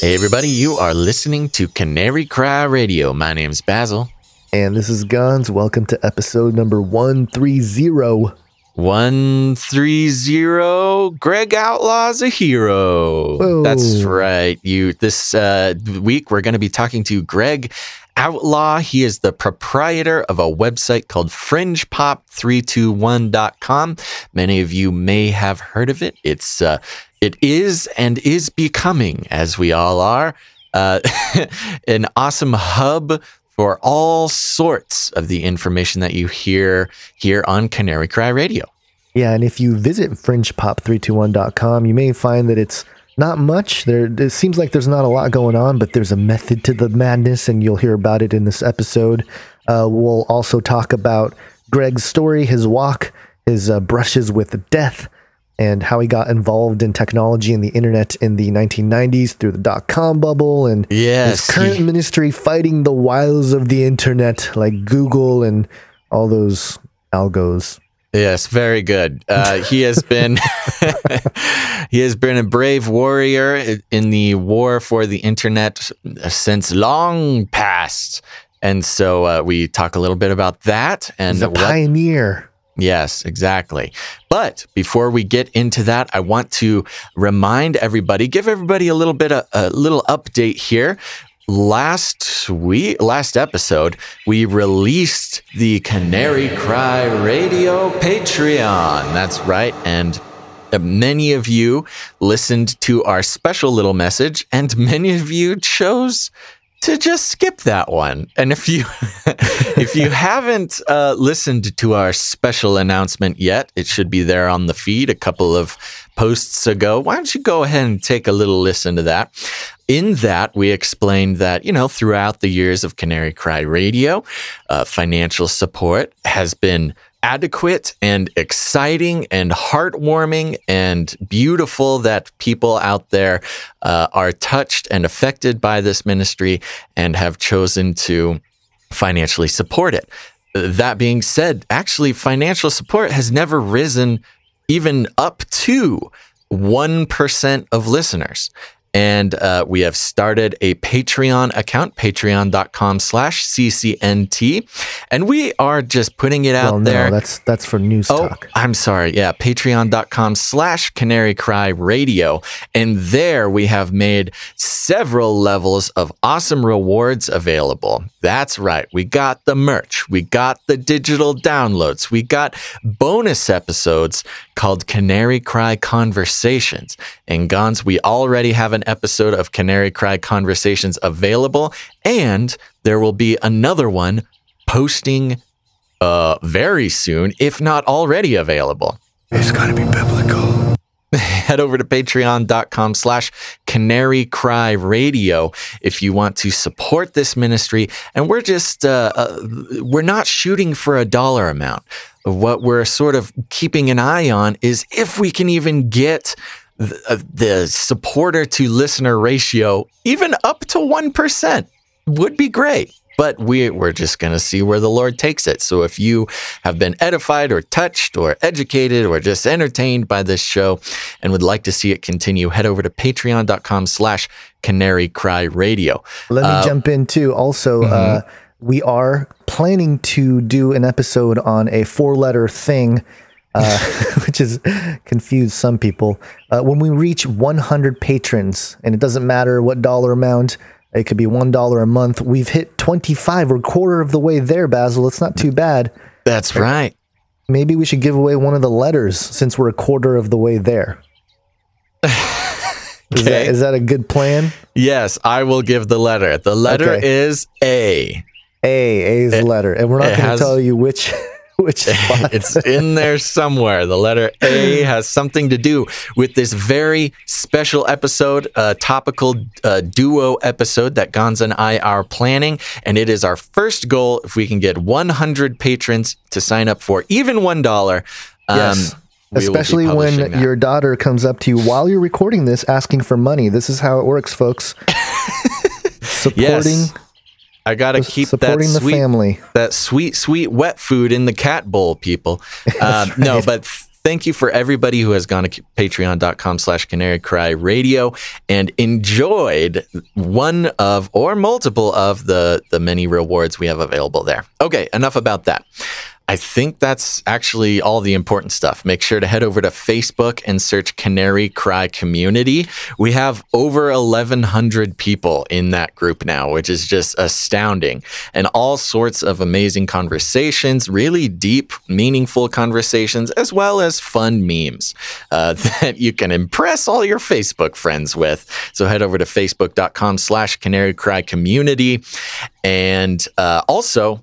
Hey, everybody, you are listening to Canary Cry Radio. My name's Basil. And this is Gons. Welcome to episode number 130. 130 Greg Outlaw's a hero. Whoa. That's right. You this uh, week we're going to be talking to Greg Outlaw. He is the proprietor of a website called fringepop321.com. Many of you may have heard of it. It's uh, it is and is becoming, as we all are, uh, an awesome hub for all sorts of the information that you hear here on Canary Cry Radio. Yeah, and if you visit fringepop321.com, you may find that it's not much. There it seems like there's not a lot going on, but there's a method to the madness, and you'll hear about it in this episode. Uh, we'll also talk about Greg's story, his walk, his uh, brushes with death, and how he got involved in technology and the internet in the 1990s through the dot com bubble and Yes, his current ministry fighting the wiles of the internet like Google and all those algos. Yes, very good. Uh, he has been he has been a brave warrior in the war for the internet since long past, and so uh, we talk a little bit about that and the pioneer. Yes, exactly. But before we get into that, I want to remind everybody, give everybody a little bit of a little update here. Last week, last episode, we released the Canary Cry Radio Patreon. That's right. And many of you listened to our special little message, and many of you chose to just skip that one. And if you if you haven't uh, listened to our special announcement yet, it should be there on the feed a couple of posts ago. Why don't you go ahead and take a little listen to that? In that, we explained that, you know, throughout the years of Canary Cry Radio, uh, financial support has been adequate and exciting and heartwarming and beautiful that people out there uh, are touched and affected by this ministry and have chosen to financially support it. That being said, actually, financial support has never risen even up to 1% of listeners. And uh, we have started a Patreon account, patreon.com slash CCNT. And we are just putting it out Well, there. that's that's for news Oh, talk. I'm sorry. Yeah, patreon.com slash canary cry radio. And there we have made several levels of awesome rewards available. That's right. We got the merch, we got the digital downloads, we got bonus episodes called Canary Cry Conversations. And Gons, we already have an episode of Canary Cry Conversations available, and there will be another one posting uh, very soon, if not already available. It's gotta be biblical. Head over to patreon.com slash canary cry radio if you want to support this ministry. And we're just, uh, uh, we're not shooting for a dollar amount. What we're sort of keeping an eye on is if we can even get the, uh, the supporter to listener ratio even up to 1% would be great. But we, we're just going to see where the Lord takes it. So if you have been edified or touched or educated or just entertained by this show and would like to see it continue, head over to patreon.com slash canary cry radio. Let me Uh, jump in too. Also, mm-hmm. uh, we are planning to do an episode on a four-letter thing, uh, which has confused some people. Uh, when we reach 100 patrons, and it doesn't matter what dollar amount, it could be one dollar a month. We've hit 25. We're quarter of the way there, Basil. It's not too bad. That's right. Maybe we should give away one of the letters since we're a quarter of the way there. Is, that, Okay. is that a good plan? Yes, I will give the letter. The letter Okay. is A. A, A is the letter, and we're not going to tell you which which it's in there somewhere. The letter A has something to do with this very special episode, a topical uh, duo episode that Gonza and I are planning. And it is our first goal. If we can get 100 patrons to sign up for even $1, um, Yes. we will be Especially when that. your daughter comes up to you while you're recording this asking for money. This is how it works, folks. supporting Yes. I got to keep that sweet family. that sweet, sweet wet food in the cat bowl, people. Um, No, but thank you for everybody who has gone to patreon.com slash canary cry radio and enjoyed one of or multiple of the the many rewards we have available there okay enough about that I think that's actually all the important stuff. Make sure to head over to Facebook and search Canary Cry Community. We have over 1,100 people in that group now, which is just astounding. And all sorts of amazing conversations, really deep, meaningful conversations, as well as fun memes uh, that you can impress all your Facebook friends with. So head over to facebook.com slash Canary Cry Community. And uh, also,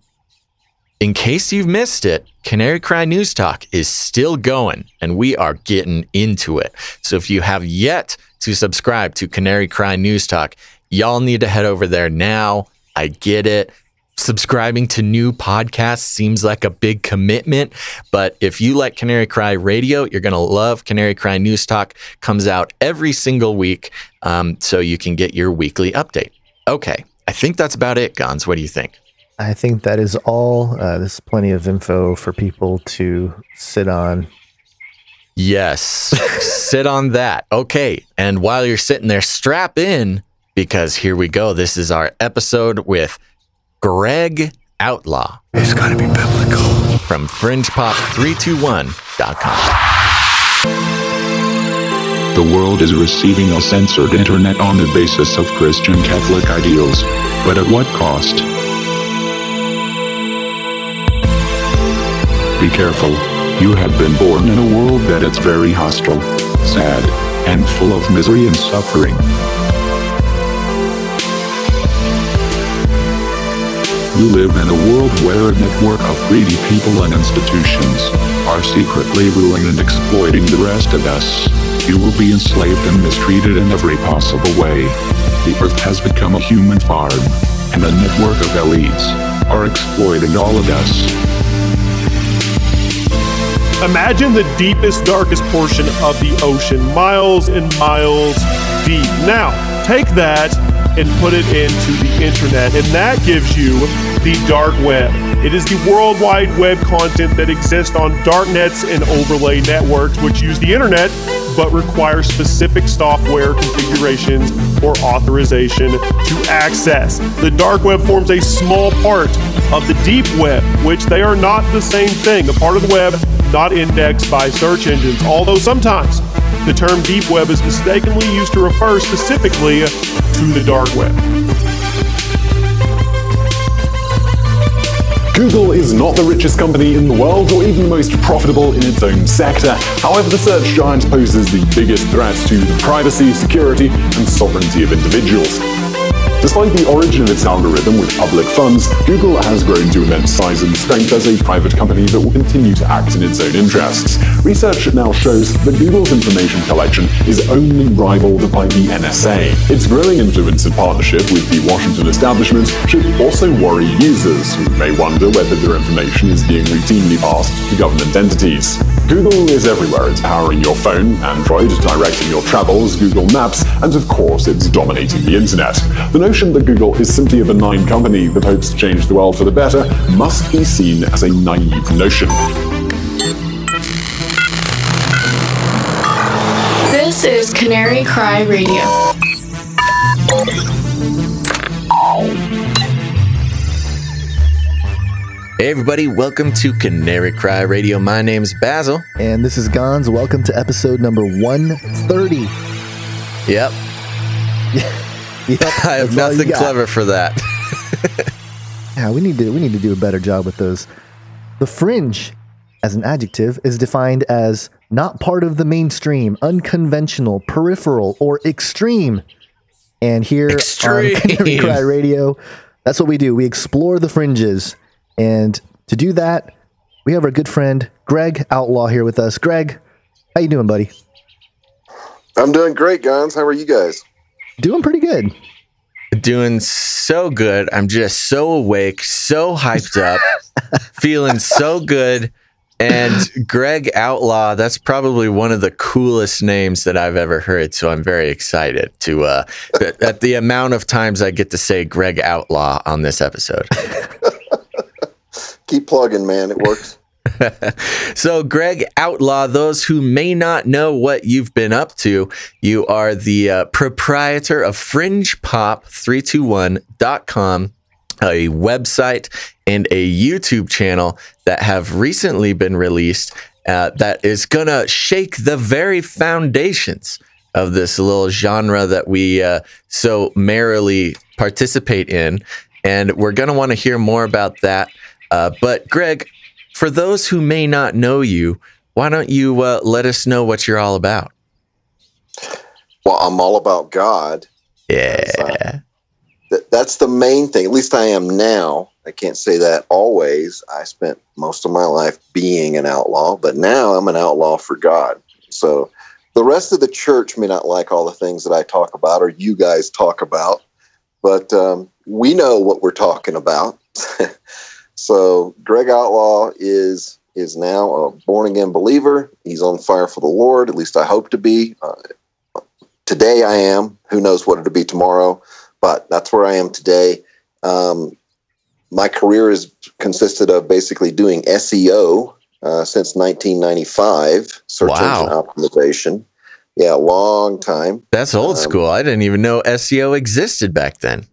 in case you've missed it, Canary Cry News Talk is still going and we are getting into it. So if you have yet to subscribe to Canary Cry News Talk, y'all need to head over there now. I get it. Subscribing to new podcasts seems like a big commitment, but if you like Canary Cry Radio, you're going to love Canary Cry News Talk. Comes out every single week, um, so you can get your weekly update. Okay, I think that's about it, Gons. What do you think? I think that is all. Uh, there's plenty of info for people to sit on. Yes, sit on that. Okay. And while you're sitting there, strap in because here we go. This is our episode with Greg Outlaw. It's gotta be biblical. From FringePop321.com. The world is receiving a censored internet on the basis of Christian Catholic ideals. But at what cost? Be careful. You have been born in a world that is very hostile, sad, and full of misery and suffering. You live in a world where a network of greedy people and institutions are secretly ruling and exploiting the rest of us. You will be enslaved and mistreated in every possible way. The earth has become a human farm, and a network of elites are exploiting all of us. Imagine the deepest, darkest portion of the ocean, miles and miles deep. Now, take that and put it into the internet, and that gives you the dark web. It is the worldwide web content that exists on darknets and overlay networks, which use the internet but require specific software configurations or authorization to access. The dark web forms a small part of the deep web, which they are not the same thing. A part of the web not indexed by search engines, although sometimes the term deep web is mistakenly used to refer specifically to the dark web. Google is not the richest company in the world or even the most profitable in its own sector. However, the search giant poses the biggest threats to the privacy, security, and sovereignty of individuals. Despite the origin of its algorithm with public funds, Google has grown to immense size and strength as a private company that will continue to act in its own interests. Research now shows that Google's information collection is only rivaled by the NSA. Its growing influence and partnership with the Washington establishment should also worry users who may wonder whether their information is being routinely passed to government entities. Google is everywhere. It's powering your phone, Android, directing your travels, Google Maps, and of course, it's dominating the internet. The notion that Google is simply a benign company that hopes to change the world for the better must be seen as a naive notion. This is Canary Cry Radio. Hey, everybody, welcome to Canary Cry Radio. My name's Basil. And this is Gons. Welcome to episode number 130. Yep, Yep, I have that's all you nothing clever for that. Yeah, we need to we need to do a better job with those. The fringe, as an adjective, is defined as not part of the mainstream, unconventional, peripheral, or extreme. And here Extreme. on Canary Cry Radio, that's what we do. We explore the fringes, and to do that, we have our good friend Greg Outlaw here with us. Greg, how you doing, buddy? I'm doing great, guys. How are you guys? Doing pretty good. Doing so good. I'm just so awake, so hyped up, feeling so good. And Greg Outlaw, that's probably one of the coolest names that I've ever heard. So I'm very excited to uh at- at the amount of times I get to say Greg Outlaw on this episode. Keep plugging, man. It works. so, Greg Outlaw, those who may not know what you've been up to, you are the uh, proprietor of FringePop321.com, a website and a YouTube channel that have recently been released uh, that is going to shake the very foundations of this little genre that we uh, so merrily participate in. And we're going to want to hear more about that. Uh, but, Greg, for those who may not know you, why don't you uh, let us know what you're all about? Well, I'm all about God. Yeah. That, that's the main thing. At least I am now. I can't say that always. I spent most of my life being an outlaw, but now I'm an outlaw for God. So the rest of the church may not like all the things that I talk about or you guys talk about, but um, we know what we're talking about. so Greg Outlaw is is now a born again believer. He's on fire for the Lord. At least I hope to be. Uh, today I am. Who knows what it'll be tomorrow? But that's where I am today. Um, my career has consisted of basically doing SEO uh, since 1995, search Wow. engine optimization. Yeah, long time. That's old Um, school. I didn't even know SEO existed back then.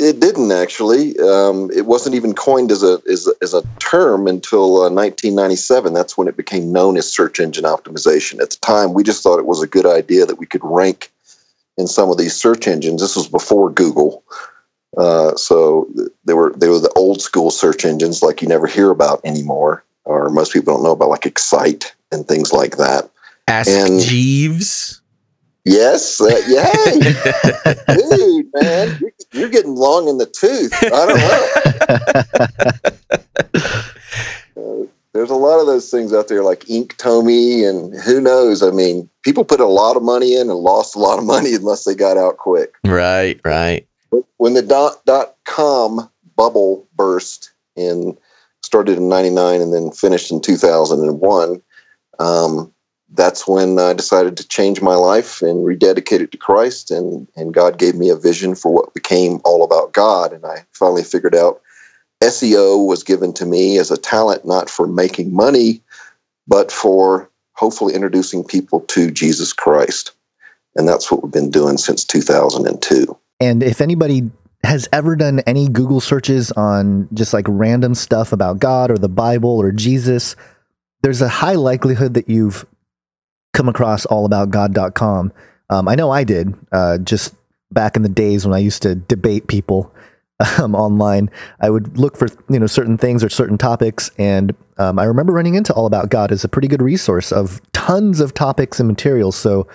It didn't actually. Um, it wasn't even coined as a as, a- as a term until uh, 1997. That's when it became known as search engine optimization. At the time, we just thought it was a good idea that we could rank in some of these search engines. This was before Google, uh, so th- they were they were the old school search engines like you never hear about anymore, or most people don't know about, like Excite and things like that. Ask And- Jeeves. Yes, uh, yeah, dude, man, you're, you're getting long in the tooth. I don't know. Uh, there's a lot of those things out there like Inktomi and who knows. I mean, people put a lot of money in and lost a lot of money unless they got out quick. Right, right. When the dot dot com bubble burst and started in 99 and then finished in 2001 um, that's when I decided to change my life and rededicate it to Christ. And, and God gave me a vision for what became all about God. And I finally figured out SEO was given to me as a talent, not for making money, but for hopefully introducing people to Jesus Christ. And that's what we've been doing since 2002. And if anybody has ever done any Google searches on just like random stuff about God or the Bible or Jesus, there's a high likelihood that you've come across allaboutgod.com. Um, I know I did uh, just back in the days when I used to debate people um, online. I would look for you know certain things or certain topics, and um, I remember running into All About God as a pretty good resource of tons of topics and materials. So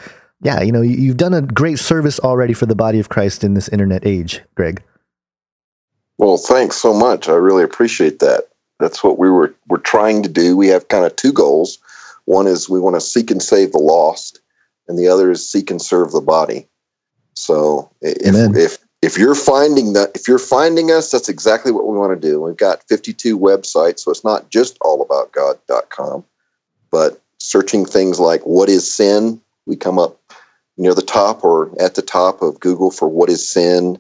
yeah, you know, you- you've done a great service already for the body of Christ in this internet age, Greg. Well, thanks so much. I really appreciate that. That's what we were we're trying to do. We have kind of two goals. One is we want to seek and save the lost, and the other is seek and serve the body. So Amen. if if if you're finding that if you're finding us, that's exactly what we want to do. We've got 52 websites, so it's not just allaboutgod.com, but searching things like what is sin, we come up near the top or at the top of Google for what is sin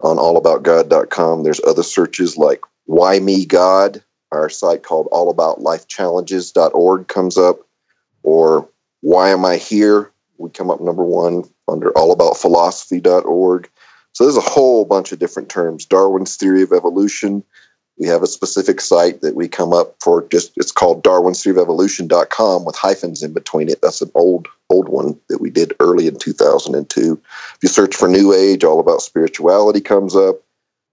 on allaboutgod.com. There's other searches like Why Me God, our site called allaboutlifechallenges.org comes up, or Why Am I Here? We come up number one under allaboutphilosophy.org. So there's a whole bunch of different terms. Darwin's theory of evolution. We have a specific site that we come up for just it's called Darwin's theory of evolution.com with hyphens in between it. That's an old old one that we did early in 2002. If you search for New Age, all about spirituality comes up.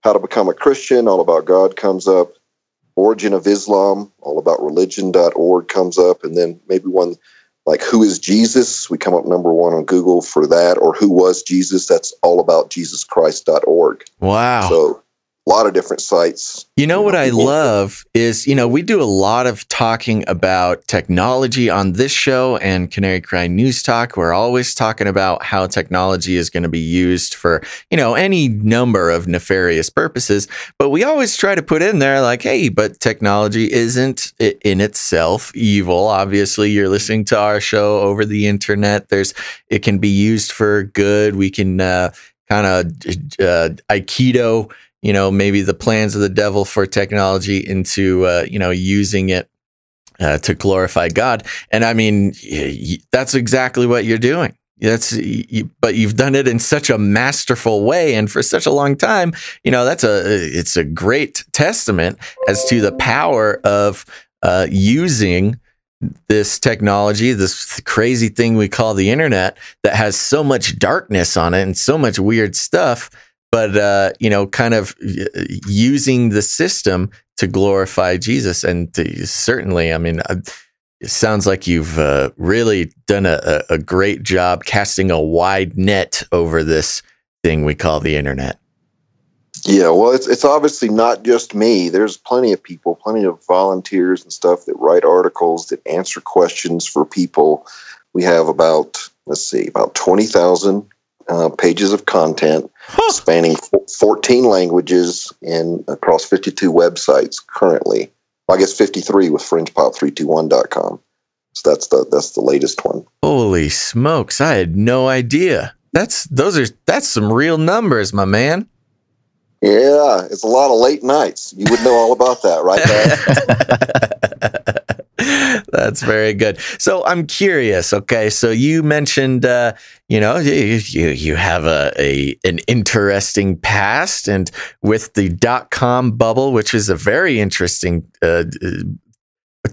How to become a Christian, all about God comes up. Origin of Islam, all about religion.org comes up. And then maybe one like Who is Jesus? We come up number one on Google for that. Or Who was Jesus? That's all about jesus JesusChrist.org. Wow. So a lot of different sites. You know what I love is, you know, we do a lot of talking about technology on this show and Canary Cry News Talk. We're always talking about how technology is going to be used for, you know, any number of nefarious purposes. But we always try to put in there, like, hey, but technology isn't in itself evil. Obviously, you're listening to our show over the internet. There's, it can be used for good. We can uh, kind of uh, Aikido you know maybe the plans of the devil for technology into uh, you know using it uh, to glorify God. And I mean, that's exactly what you're doing. That's, you, but you've done it in such a masterful way and for such a long time. You know, that's a, it's a great testament as to the power of uh, using this technology, this crazy thing we call the internet that has so much darkness on it and so much weird stuff, but uh, you know, kind of using the system to glorify Jesus. And to, certainly, I mean, it sounds like you've uh, really done a, a great job casting a wide net over this thing we call the internet. Yeah, well, it's it's obviously not just me. There's plenty of people, plenty of volunteers and stuff that write articles that answer questions for people. We have about let's see, about twenty thousand uh, pages of content spanning f- fourteen languages and across fifty two websites currently. Well, I guess fifty three with FringePop321.com. So that's the that's the latest one. Holy smokes! I had no idea. That's those are that's some real numbers, my man. Yeah, it's a lot of late nights. You would know all about that, right? That's very good. So I'm curious. Okay, so you mentioned, uh, you know, you you, you have a, a an interesting past, and with the dot com bubble, which is a very interesting uh,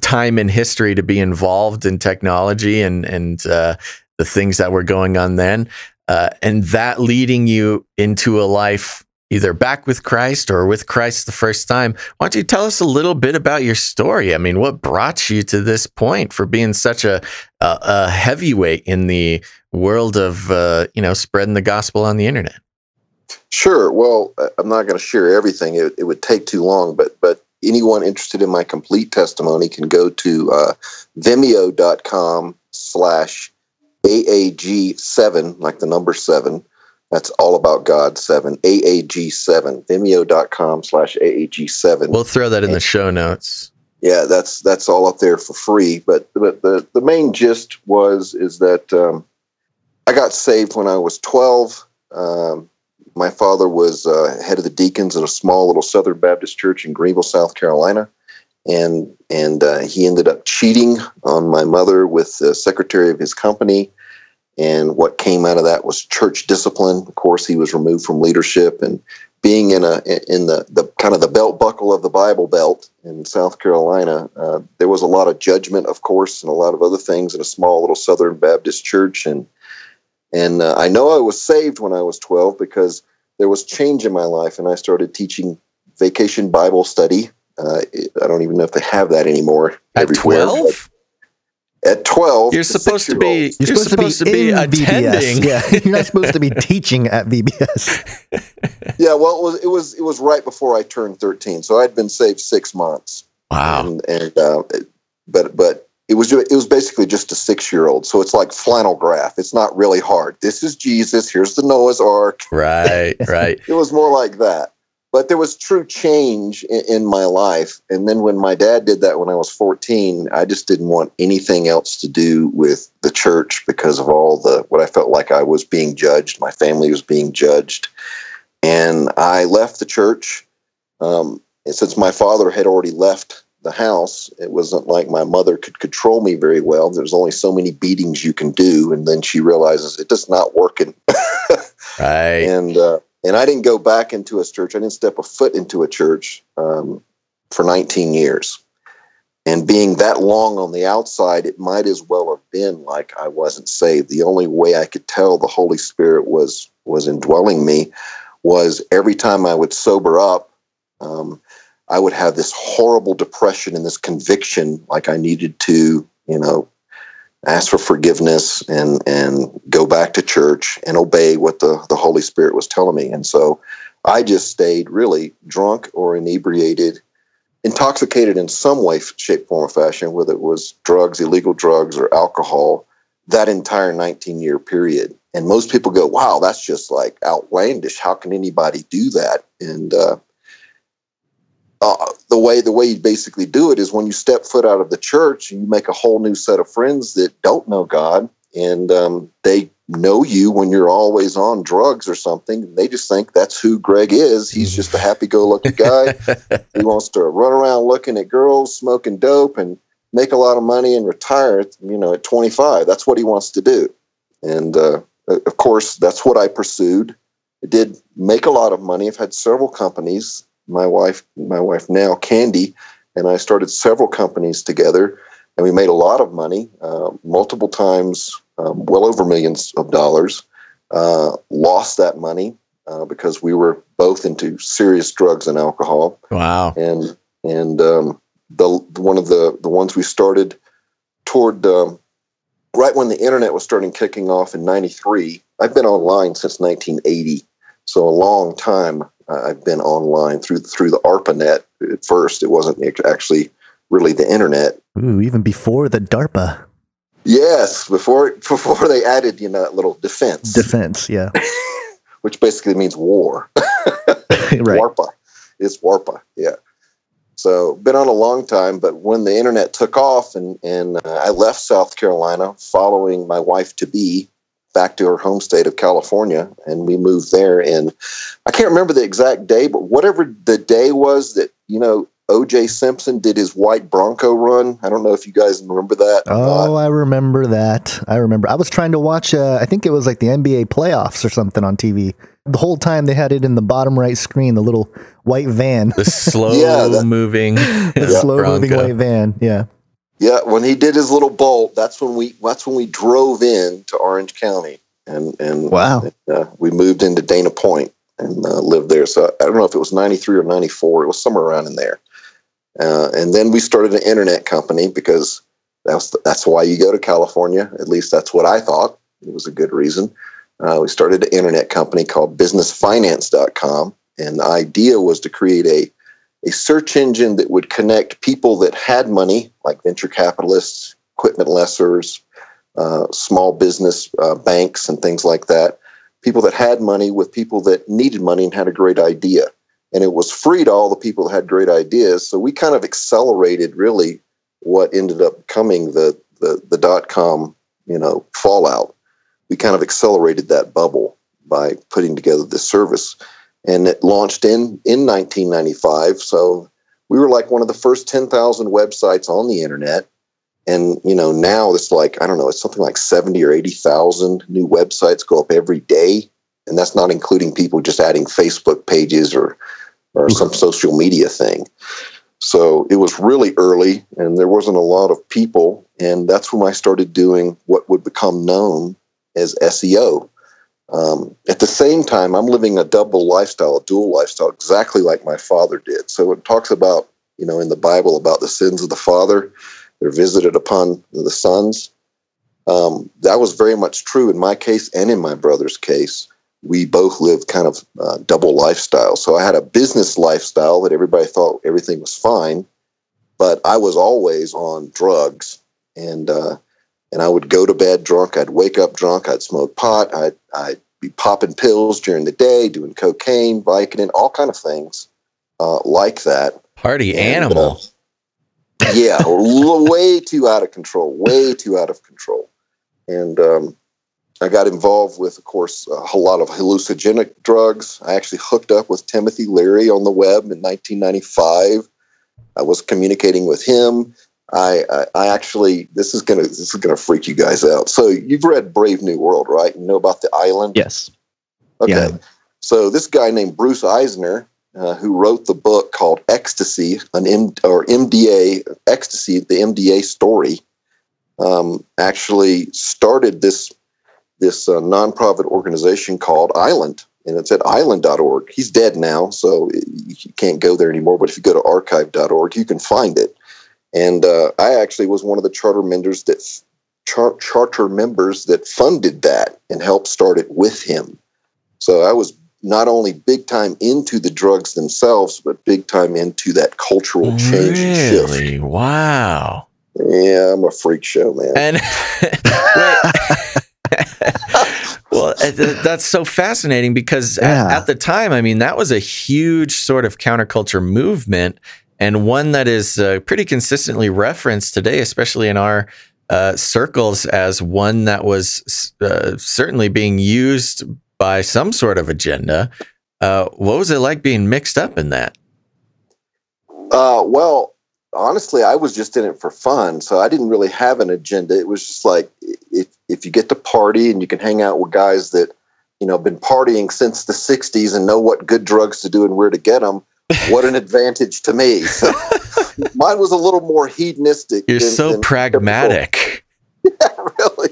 time in history to be involved in technology and and uh, the things that were going on then, uh, and that leading you into a life either back with Christ or with Christ the first time. Why don't you tell us a little bit about your story? I mean, what brought you to this point for being such a a, a heavyweight in the world of uh, you know spreading the gospel on the internet? Sure. Well, I'm not going to share everything. It, it would take too long, but but anyone interested in my complete testimony can go to uh, vimeo.com slash AAG7, like the number seven. That's all about God seven, AAG7, vimeo.com slash AAG7. We'll throw that in the show notes. yeah, that's that's all up there for free. But but the the main gist was is that um, I got saved when I was twelve. Um, my father was uh, head of the deacons at a small little Southern Baptist church in Greenville, South Carolina, and and uh, he ended up cheating on my mother with the secretary of his company. And what came out of that was church discipline. Of course, he was removed from leadership and being in a in the, the kind of the belt buckle of the Bible Belt in South Carolina, uh, there was a lot of judgment, of course, and a lot of other things in a small little Southern Baptist church. And and uh, I know I was saved when I was twelve because there was change in my life, and I started teaching vacation Bible study. Uh, I don't even know if they have that anymore. At everywhere, twelve, At twelve, you're the supposed to be six-year-olds- you're, supposed, to be, in attending. VBS. Yeah, you're not supposed to be teaching at VBS. Yeah, well, it was it was it was right before I turned thirteen, so I'd been saved six months. Wow. and, and uh, but but it was ju- it was basically just a six year old. So it's like flannel graph. It's not really hard. This is Jesus. Here's the Noah's Ark. Right, right. It was more like that. But there was true change in, in my life. And then when my dad did that when I was 14, I just didn't want anything else to do with the church because of all the what I felt like I was being judged. My family was being judged. And I left the church. Um, and since my father had already left the house, it wasn't like my mother could control me very well. There's only so many beatings you can do. And then she realizes it does not working. Right. and uh, and I didn't go back into a church. I didn't step a foot into a church um, for 19 years. And being that long on the outside, it might as well have been like I wasn't saved. The only way I could tell the Holy Spirit was was indwelling me was every time I would sober up, um, I would have this horrible depression and this conviction, like I needed to, you know, ask for forgiveness and and go back to church and obey what the the Holy Spirit was telling me. And so I just stayed really drunk or inebriated, intoxicated in some way, shape, form, or fashion, whether it was drugs, illegal drugs, or alcohol, that entire 19 year period. And most people go, "Wow, that's just like outlandish. How can anybody do that?" And uh, uh, the way the way you basically do it is when you step foot out of the church, you make a whole new set of friends that don't know God, and um, they know you when you're always on drugs or something. They just think that's who Greg is. He's just a happy-go-lucky guy. he wants to run around looking at girls, smoking dope, and make a lot of money and retire, you know, at 25. That's what he wants to do. And uh, of course, that's what I pursued. I did make a lot of money. I've had several companies. My wife, my wife now, Candy, and I started several companies together, and we made a lot of money, uh, multiple times, um, well over millions of dollars. Uh, lost that money uh, because we were both into serious drugs and alcohol. Wow. And and um, the one of the the ones we started toward um, right when the internet was starting kicking off in '93. I've been online since 1980, so a long time. Uh, I've been online through through the ARPANET. At first, it wasn't actually really the internet. Ooh, even before the DARPA. Yes, before before they added you know that little defense. Defense, yeah. Which basically means war. right. Warpa. It's Warpa. Yeah. So been on a long time, but when the internet took off and and uh, I left South Carolina following my wife to be back to her home state of California, and we moved there. And I can't remember the exact day, but whatever the day was that you know O.J. Simpson did his white Bronco run. I don't know if you guys remember that. Oh, I remember that. I remember. I was trying to watch. Uh, I think it was like the NBA playoffs or something on TV. The whole time they had it in the bottom right screen, the little white van, The slow Yeah, that- moving, the slow moving white van. Yeah. Yeah, when he did his little bolt, that's when we that's when we drove in to Orange County, and and Wow. uh, we moved into Dana Point and uh, lived there. So I don't know if it was ninety three or ninety four. It was somewhere around in there. Uh, and then we started an internet company because that's that's why you go to California. At least that's what I thought. It was a good reason. Uh, we started an internet company called BusinessFinance.com, and the idea was to create a a search engine that would connect people that had money, like venture capitalists, equipment lessors, uh, small business uh, banks, and things like that. People that had money with people that needed money and had a great idea. And it was free to all the people that had great ideas. So we kind of accelerated really what ended up becoming the the, the dot com you know fallout. We kind of accelerated that bubble by putting together this service and it launched in in 1995 so we were like one of the first 10,000 websites on the internet. And you know now it's like i don't know it's something like 70 or 80,000 new websites go up every day. And that's not including people just adding facebook pages or or some mm-hmm. social media thing. So it was really early and there wasn't a lot of people. And that's when i started doing what would become known as seo um, at the same time, I'm living a double lifestyle, a dual lifestyle, exactly like my father did. So it talks about, you know, in the Bible about the sins of the father, they're visited upon the sons. Um, that was very much true in my case and in my brother's case. We both lived kind of uh, double lifestyle. So I had a business lifestyle that everybody thought everything was fine, but I was always on drugs and uh, and I would go to bed drunk. I'd wake up drunk. I'd smoke pot. I'd, I'd be popping pills during the day, doing cocaine, Vicodin, all kind of things uh, like that. Party And, animal. uh, yeah, l- way too out of control. Way too out of control. And um, I got involved with, of course, a whole lot of hallucinogenic drugs. I actually hooked up with Timothy Leary on the web in 1995. I was communicating with him. I, I, I actually this is gonna this is gonna freak you guys out. So you've read Brave New World, right? You know about the island. Yes. Okay. Yeah. So this guy named Bruce Eisner, uh, who wrote the book called Ecstasy, an M or MDA Ecstasy, the MDA story, um, actually started this this uh, nonprofit organization called Island, and it's at island.org. He's dead now, so you can't go there anymore. But if you go to archive.org, you can find it. And uh, I actually was one of the charter members that char- charter members that funded that and helped start it with him. So I was not only big time into the drugs themselves, but big time into that cultural change and shift. Really? Wow. Yeah, I'm a freak show, man. And well, uh, that's so fascinating because at, at the time, I mean, that was a huge sort of counterculture movement and one that is uh, pretty consistently referenced today, especially in our uh, circles, as one that was uh, certainly being used by some sort of agenda. Uh, what was it like being mixed up in that? Uh, well, honestly, I was just in it for fun. So I didn't really have an agenda. It was just like if if you get to party and you can hang out with guys that you know been partying since the '60s and know what good drugs to do and where to get them, what an advantage to me. So mine was a little more hedonistic. You're than- so than pragmatic. typical. really.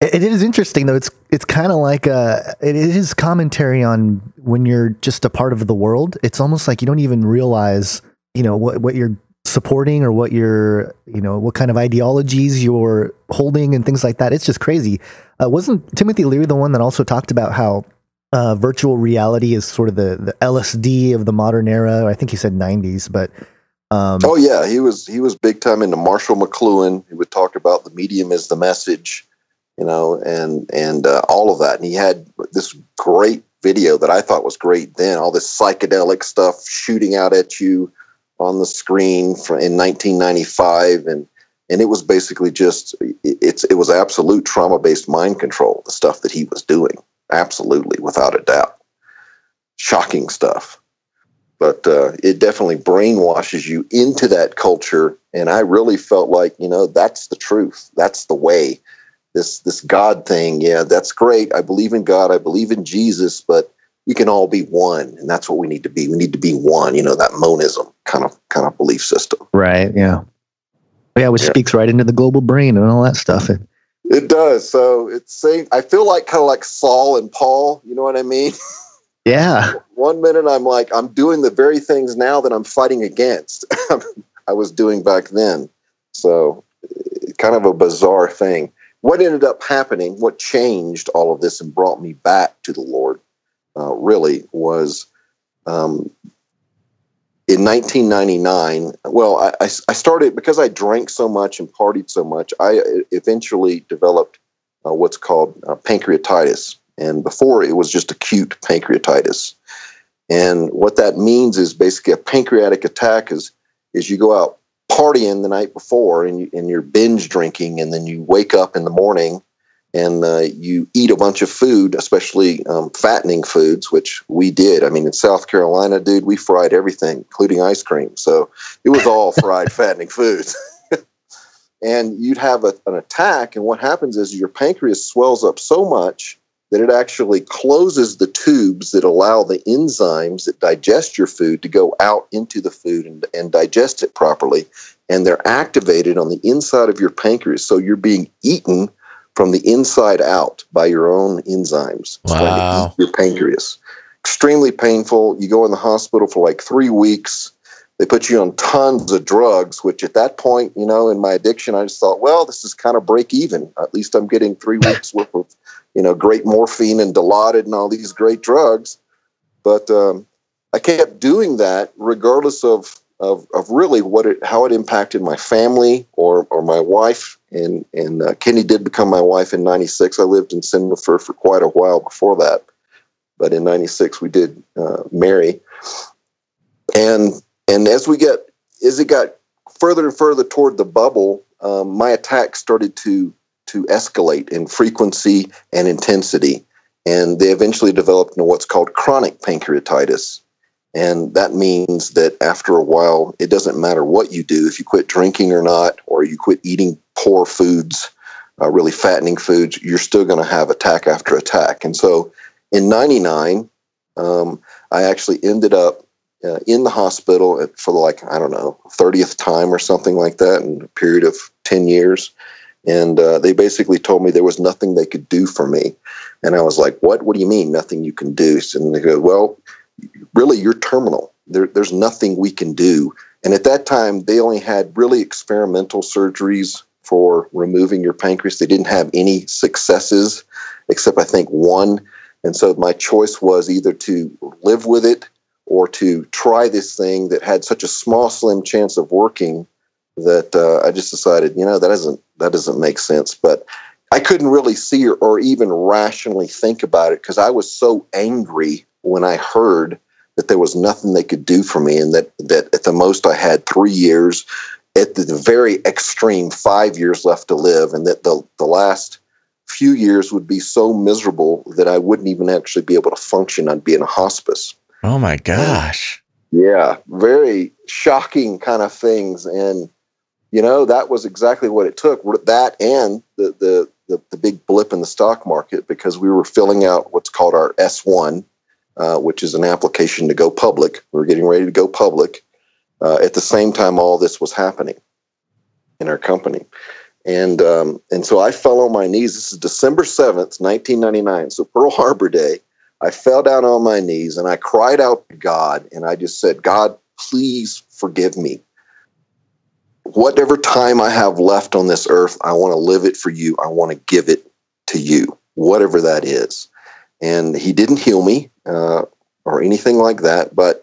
It it is interesting though. It's it's kind of like a it is commentary on when you're just a part of the world. It's almost like you don't even realize you know what what you're supporting or what you're you know what kind of ideologies you're holding and things like that. It's just crazy. Uh, wasn't Timothy Leary the one that also talked about how uh, virtual reality is sort of the the LSD of the modern era? I think he said 90s, but um, Oh yeah, he was he was big time into Marshall McLuhan. He would talk about the medium is the message, you know, and and uh, all of that. And he had this great video that I thought was great then. All this psychedelic stuff shooting out at you on the screen from, in 1995, and and it was basically just it- it's it was absolute trauma based mind control. The stuff that he was doing, absolutely without a doubt, shocking stuff but uh, it definitely brainwashes you into that culture. And I really felt like, you know, that's the truth. That's the way. This this God thing, yeah, that's great. I believe in God. I believe in Jesus, but we can all be one, and that's what we need to be. We need to be one. You know, that monism kind of kind of belief system. right, yeah, yeah, which Yeah. speaks right into the global brain and all that stuff. And It does. So it's saying I feel like kind of like Saul and Paul. You know what I mean? yeah, one minute I'm like I'm doing the very things now that I'm fighting against. I was doing back then. So kind of a bizarre thing. What ended up happening, what changed all of this and brought me back to the Lord, uh, really was um, in 1999. Well, I, I, started because I drank so much and partied so much. I eventually developed uh, what's called uh, pancreatitis, and before it was just acute pancreatitis. And what that means is basically a pancreatic attack is is you go out partying the night before and, you, and you're binge drinking, and then you wake up in the morning and uh, you eat a bunch of food, especially um, fattening foods, which we did. I mean, in South Carolina, dude, we fried everything, including ice cream. So it was all fried, fattening foods. and you'd have a, an attack, and what happens is your pancreas swells up so much that it actually closes the tubes that allow the enzymes that digest your food to go out into the food and, and digest it properly. And they're activated on the inside of your pancreas. So you're being eaten from the inside out by your own enzymes. It's trying to Wow. your pancreas. Extremely painful. You go in the hospital for like three weeks. They put you on tons of drugs, which at that point, you know, in my addiction, I just thought, well, this is kind of break even. At least I'm getting three weeks worth of, you know, great morphine and Dilaudid and all these great drugs. But um, I kept doing that regardless of, of, of really what it, how it impacted my family or, or my wife. And, and uh, Kenny did become my wife in 96. I lived in Cinderford for quite a while before that. But in 96, we did uh, marry. And, and as we get, as it got further and further toward the bubble, um, my attacks started to, to escalate in frequency and intensity. And they eventually developed into what's called chronic pancreatitis. And that means that after a while, it doesn't matter what you do, if you quit drinking or not, or you quit eating poor foods, uh, really fattening foods, you're still going to have attack after attack. And so in 99, um, I actually ended up uh, in the hospital for like, I don't know, 30th time or something like that in a period of 10 years. And uh, they basically told me there was nothing they could do for me. And I was like, what? What do you mean, nothing you can do? And they go, well, really, you're terminal. There, there's nothing we can do. And at that time, they only had really experimental surgeries for removing your pancreas. They didn't have any successes, except I think one. And so my choice was either to live with it or to try this thing that had such a small, slim chance of working that uh, I just decided, you know, that doesn't that doesn't make sense. But I couldn't really see or, or even rationally think about it because I was so angry when I heard that there was nothing they could do for me, and that that at the most I had three years, at the very extreme five years left to live, and that the the last few years would be so miserable that I wouldn't even actually be able to function. I'd be in a hospice. Oh my gosh. Yeah, very shocking kind of things. And, you know, that was exactly what it took. That and the, the, the, the big blip in the stock market because we were filling out what's called our S1, uh, which is an application to go public. We were getting ready to go public. Uh, at the same time, all this was happening in our company. And um, and so I fell on my knees. This is December 7th, 1999. So Pearl Harbor Day. I fell down on my knees and I cried out to God and I just said, God, please forgive me. Whatever time I have left on this earth, I want to live it for you. I want to give it to you, whatever that is. And He didn't heal me uh, or anything like that, but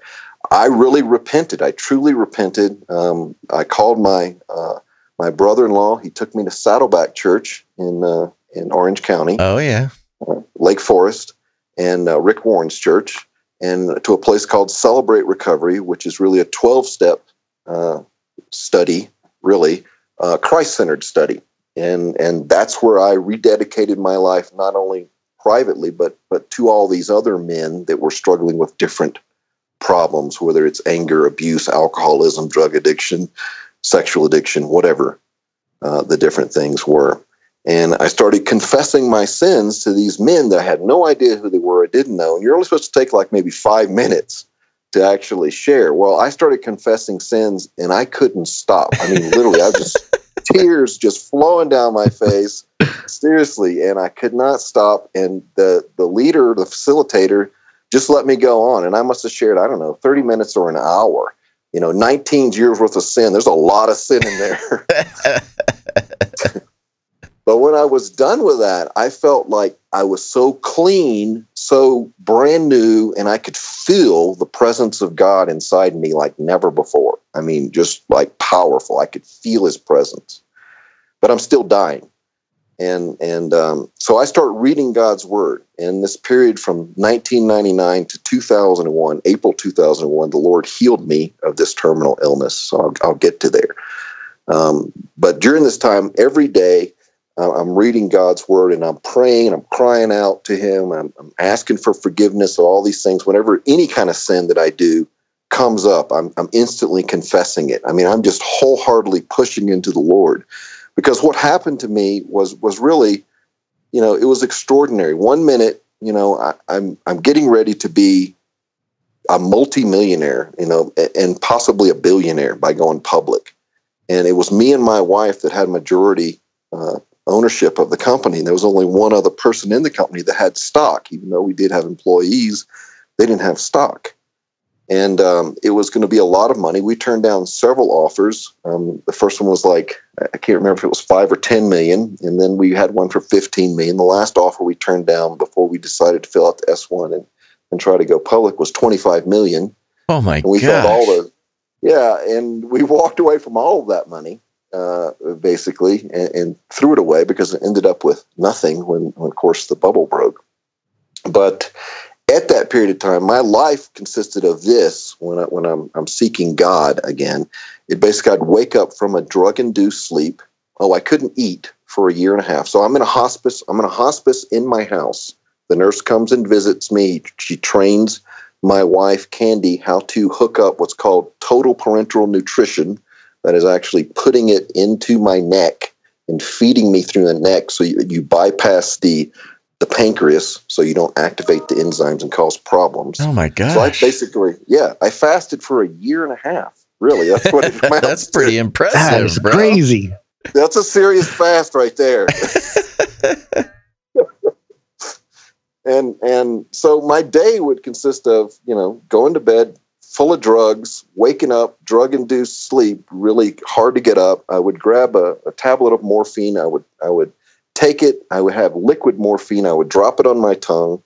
I really repented. I truly repented. Um, I called my uh, my brother-in-law. He took me to Saddleback Church in uh, in Orange County. Oh yeah, uh, Lake Forest, and uh, Rick Warren's church, and to a place called Celebrate Recovery, which is really a twelve-step uh, study, really uh, Christ-centered study, and and that's where I rededicated my life not only privately but but to all these other men that were struggling with different problems, whether it's anger, abuse, alcoholism, drug addiction, sexual addiction, whatever uh, the different things were. And I started confessing my sins to these men that I had no idea who they were, I didn't know. And you're only supposed to take like maybe five minutes to actually share. Well, I started confessing sins and I couldn't stop. I mean, literally, I was just tears just flowing down my face, seriously, and I could not stop. And the the leader, the facilitator, just let me go on. And I must have shared, I don't know, 30 minutes or an hour you know, 19 years worth of sin. There's a lot of sin in there. but when I was done with that, I felt like I was so clean, so brand new, and I could feel the presence of God inside me like never before. I mean, just like powerful. I could feel his presence. But I'm still dying and and um, so I start reading God's word. In this period from 1999 to 2001, April 2001, the Lord healed me of this terminal illness. So I'll, I'll get to there. Um, but during this time, every day, I'm reading God's word and I'm praying, and I'm crying out to Him, I'm, I'm asking for forgiveness of all these things. Whenever any kind of sin that I do comes up, I'm, I'm instantly confessing it. I mean, I'm just wholeheartedly pushing into the Lord because what happened to me was was really, you know, it was extraordinary. One minute, you know, I, I'm I'm getting ready to be a multimillionaire, you know, and possibly a billionaire by going public. And it was me and my wife that had majority uh, ownership of the company. And there was only one other person in the company that had stock, even though we did have employees, they didn't have stock and um, it was going to be a lot of money. We turned down several offers. Um, the first one was like I can't remember if it was five or ten million, and then we had one for fifteen million. The last offer we turned down before we decided to fill out the S one and and try to go public was twenty five million. Oh my and we god! all the yeah, and we walked away from all of that money uh, basically and, and threw it away because it ended up with nothing when, when of course the bubble broke. But at that period of time, my life consisted of this when, I, when I'm, I'm seeking God again. It basically, I'd wake up from a drug induced sleep. Oh, I couldn't eat for a year and a half. So I'm in a hospice. I'm in a hospice in my house. The nurse comes and visits me. She trains my wife, Candy, how to hook up what's called total parenteral nutrition. That is actually putting it into my neck and feeding me through the neck. So you, you bypass the the pancreas so you don't activate the enzymes and cause problems. Oh my god! So I basically, yeah, I fasted for a year and a half. Really, that's what it That's pretty to. impressive. That is bro. crazy. That's a serious fast right there. and and so my day would consist of you know going to bed full of drugs, waking up, drug induced sleep, really hard to get up. I would grab a, a tablet of morphine. I would I would take it. I would have liquid morphine. I would drop it on my tongue.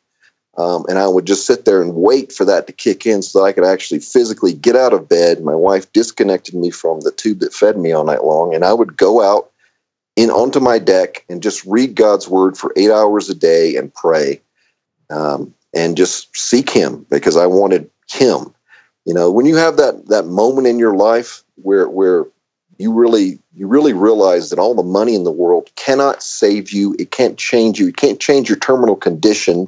Um, and I would just sit there and wait for that to kick in so that I could actually physically get out of bed. My wife disconnected me from the tube that fed me all night long, and I would go out in onto my deck and just read God's word for eight hours a day and pray, um, and just seek Him because I wanted Him. You know, when you have that that moment in your life where where you really you really realize that all the money in the world cannot save you it can't change you it can't change your terminal condition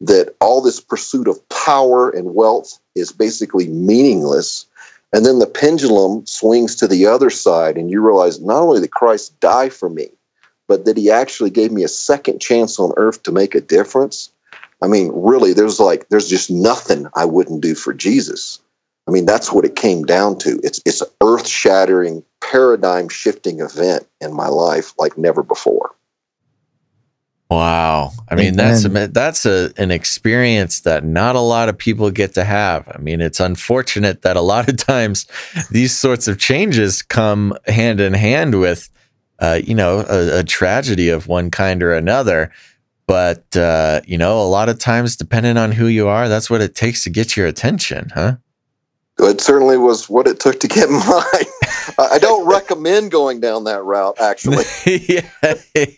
that all this pursuit of power and wealth is basically meaningless And then the pendulum swings to the other side, and you realize not only did Christ die for me, but that he actually gave me a second chance on earth to make a difference. I mean, really, there's like there's just nothing I wouldn't do for Jesus. I mean, that's what it came down to. It's it's an earth-shattering, paradigm-shifting event in my life like never before. Wow. I mean, that's a, that's a, an experience that not a lot of people get to have. I mean, it's unfortunate that a lot of times these sorts of changes come hand in hand with, uh, you know, a, a, tragedy of one kind or another. But, uh, you know, a lot of times, depending on who you are, that's what it takes to get your attention, huh? It certainly was what it took to get mine. I don't recommend going down that route. Actually, yeah,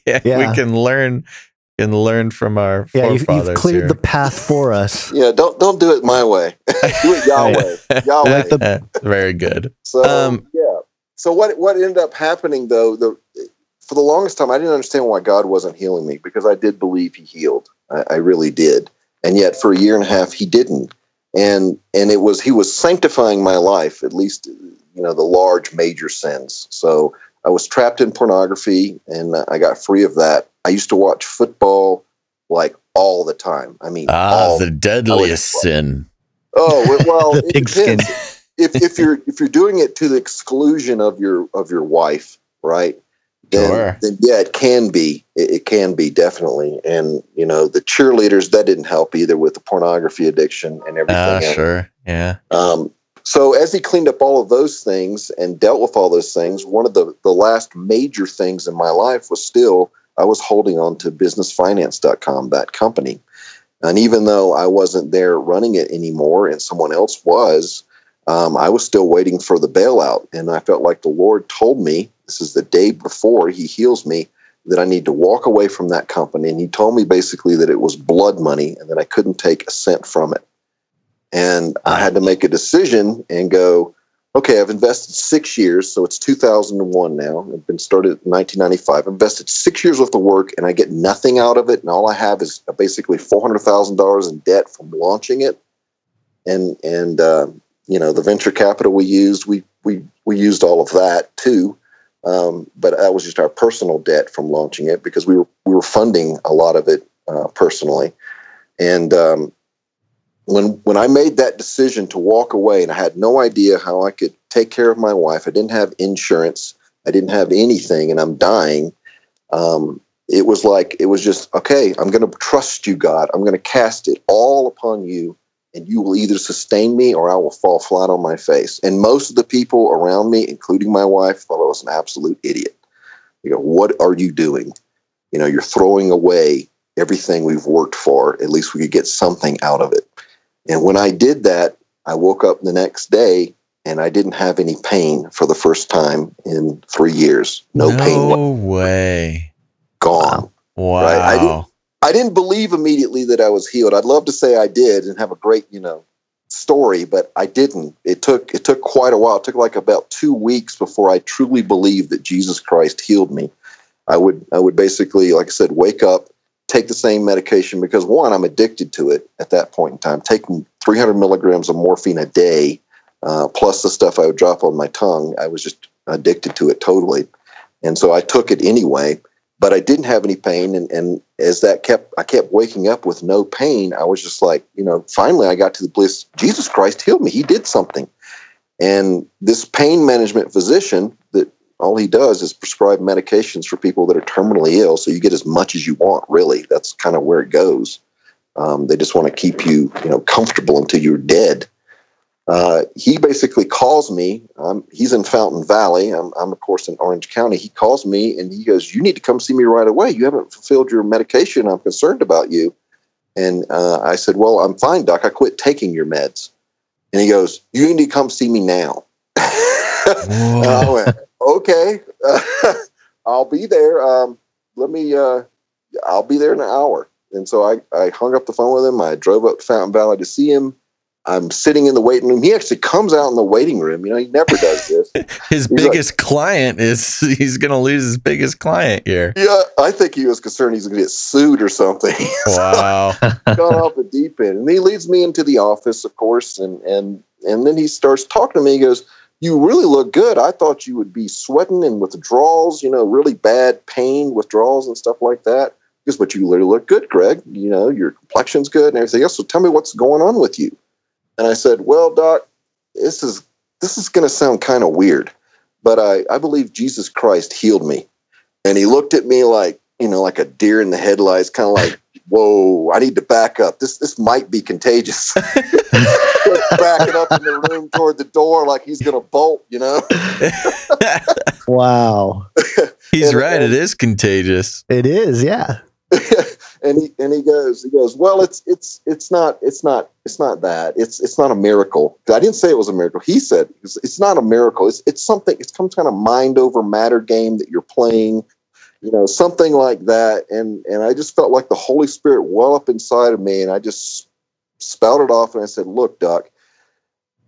yeah, yeah, we can learn and learn from our yeah. You've, you've, cleared here. the path for us. Yeah, don't don't do it my way. do it Yahweh. Yahweh. Very good. So um, yeah. So what what ended up happening though the for the longest time I didn't understand why God wasn't healing me because I did believe He healed. I, I really did, and yet for a year and a half He didn't. And and it was he was sanctifying my life at least you know the large major sins. So i was trapped in pornography and i got free of that. I used to watch football like all the time. I mean ah the deadliest sin. Oh well it depends. if if you're if you're doing it to the exclusion of your of your wife right then, sure. then yeah, it can be. It, it, can be definitely. And you know, the cheerleaders that didn't help either with the pornography addiction and everything. Ah, uh, sure, yeah. Um, so as he cleaned up all of those things and dealt with all those things, one of the the last major things in my life was still I was holding on to businessfinance.com, that company. And even though I wasn't there running it anymore and someone else was, um, I was still waiting for the bailout. And I felt like the Lord told me this is the day before he heals me that I need to walk away from that company. And he told me basically that it was blood money and that I couldn't take a cent from it. And I had to make a decision and go, okay, I've invested six years, so it's 2001 now. I've been started in 1995. I've invested six years worth of work and I get nothing out of it. And all I have is basically $400,000 in debt from launching it. And, and, uh, you know, the venture capital we used, we, we, we used all of that too. Um, but that was just our personal debt from launching it because we were we were funding a lot of it uh, personally. And um, when when I made that decision to walk away, and I had no idea how I could take care of my wife, I didn't have insurance, I didn't have anything, and I'm dying. Um, it was like it was just okay. I'm going to trust you, God. I'm going to cast it all upon you and you will either sustain me or I will fall flat on my face. And most of the people around me, including my wife, thought I was an absolute idiot. You know, what are you doing? You know, you're throwing away everything we've worked for. At least we could get something out of it. And when I did that, I woke up the next day and I didn't have any pain for the first time in three years. No, no pain. No way. Gone. Wow. Right? I didn't, believe immediately that I was healed. I'd love to say I did and have a great, you know, story, but I didn't. It took it took quite a while. It took like about two weeks before I truly believed that Jesus Christ healed me. I would I would basically, like I said, wake up, take the same medication because one, I'm addicted to it at that point in time. Taking 300 milligrams of morphine a day, uh, plus the stuff I would drop on my tongue, I was just addicted to it totally. And so I took it anyway but I didn't have any pain. And, and as that kept, I kept waking up with no pain. I was just like, you know, finally I got to the bliss. Jesus Christ healed me. He did something. And this pain management physician that all he does is prescribe medications for people that are terminally ill. So you get as much as you want, really. That's kind of where it goes. Um, they just want to keep you, you know, comfortable until you're dead. Uh, he basically calls me. Um, he's in Fountain Valley. I'm, I'm, of course, in Orange County. He calls me and he goes, You need to come see me right away. You haven't fulfilled your medication. I'm concerned about you. And uh, I said, Well, I'm fine, Doc. I quit taking your meds. And he goes, You need to come see me now. I went, Okay, uh, I'll be there. Um, let me, uh, I'll be there in an hour. And so I, I hung up the phone with him. I drove up to Fountain Valley to see him I'm sitting in the waiting room. He actually comes out in the waiting room. You know, he never does this. his he's biggest like, client is he's going to lose his biggest client here. Yeah, I think he was concerned he's going to get sued or something. Wow, gone off the deep end. And he leads me into the office, of course, and and And then he starts talking to me. He goes, You really look good. I thought you would be sweating and withdrawals, you know, really bad pain, withdrawals and stuff like that. He goes, But you literally look good, Greg. You know, your complexion's good and everything else. So tell me what's going on with you. And I said, Well, Doc, this is this is gonna sound kind of weird, but I, I believe Jesus Christ healed me. And he looked at me like, you know, like a deer in the headlights, kind of like, whoa, I need to back up. This this might be contagious. Backing up in the room toward the door like he's gonna bolt, you know. Wow. He's And- right. It is contagious. It is, yeah. And he and he goes, he goes, well, it's it's it's not it's not it's not that it's it's not a miracle. I didn't say it was a miracle. He said it's, it's not a miracle. It's it's something. It's some kind of mind over matter game that you're playing, you know, something like that. And and I just felt like the Holy Spirit well up inside of me, and I just spouted off and I said, look, Doc.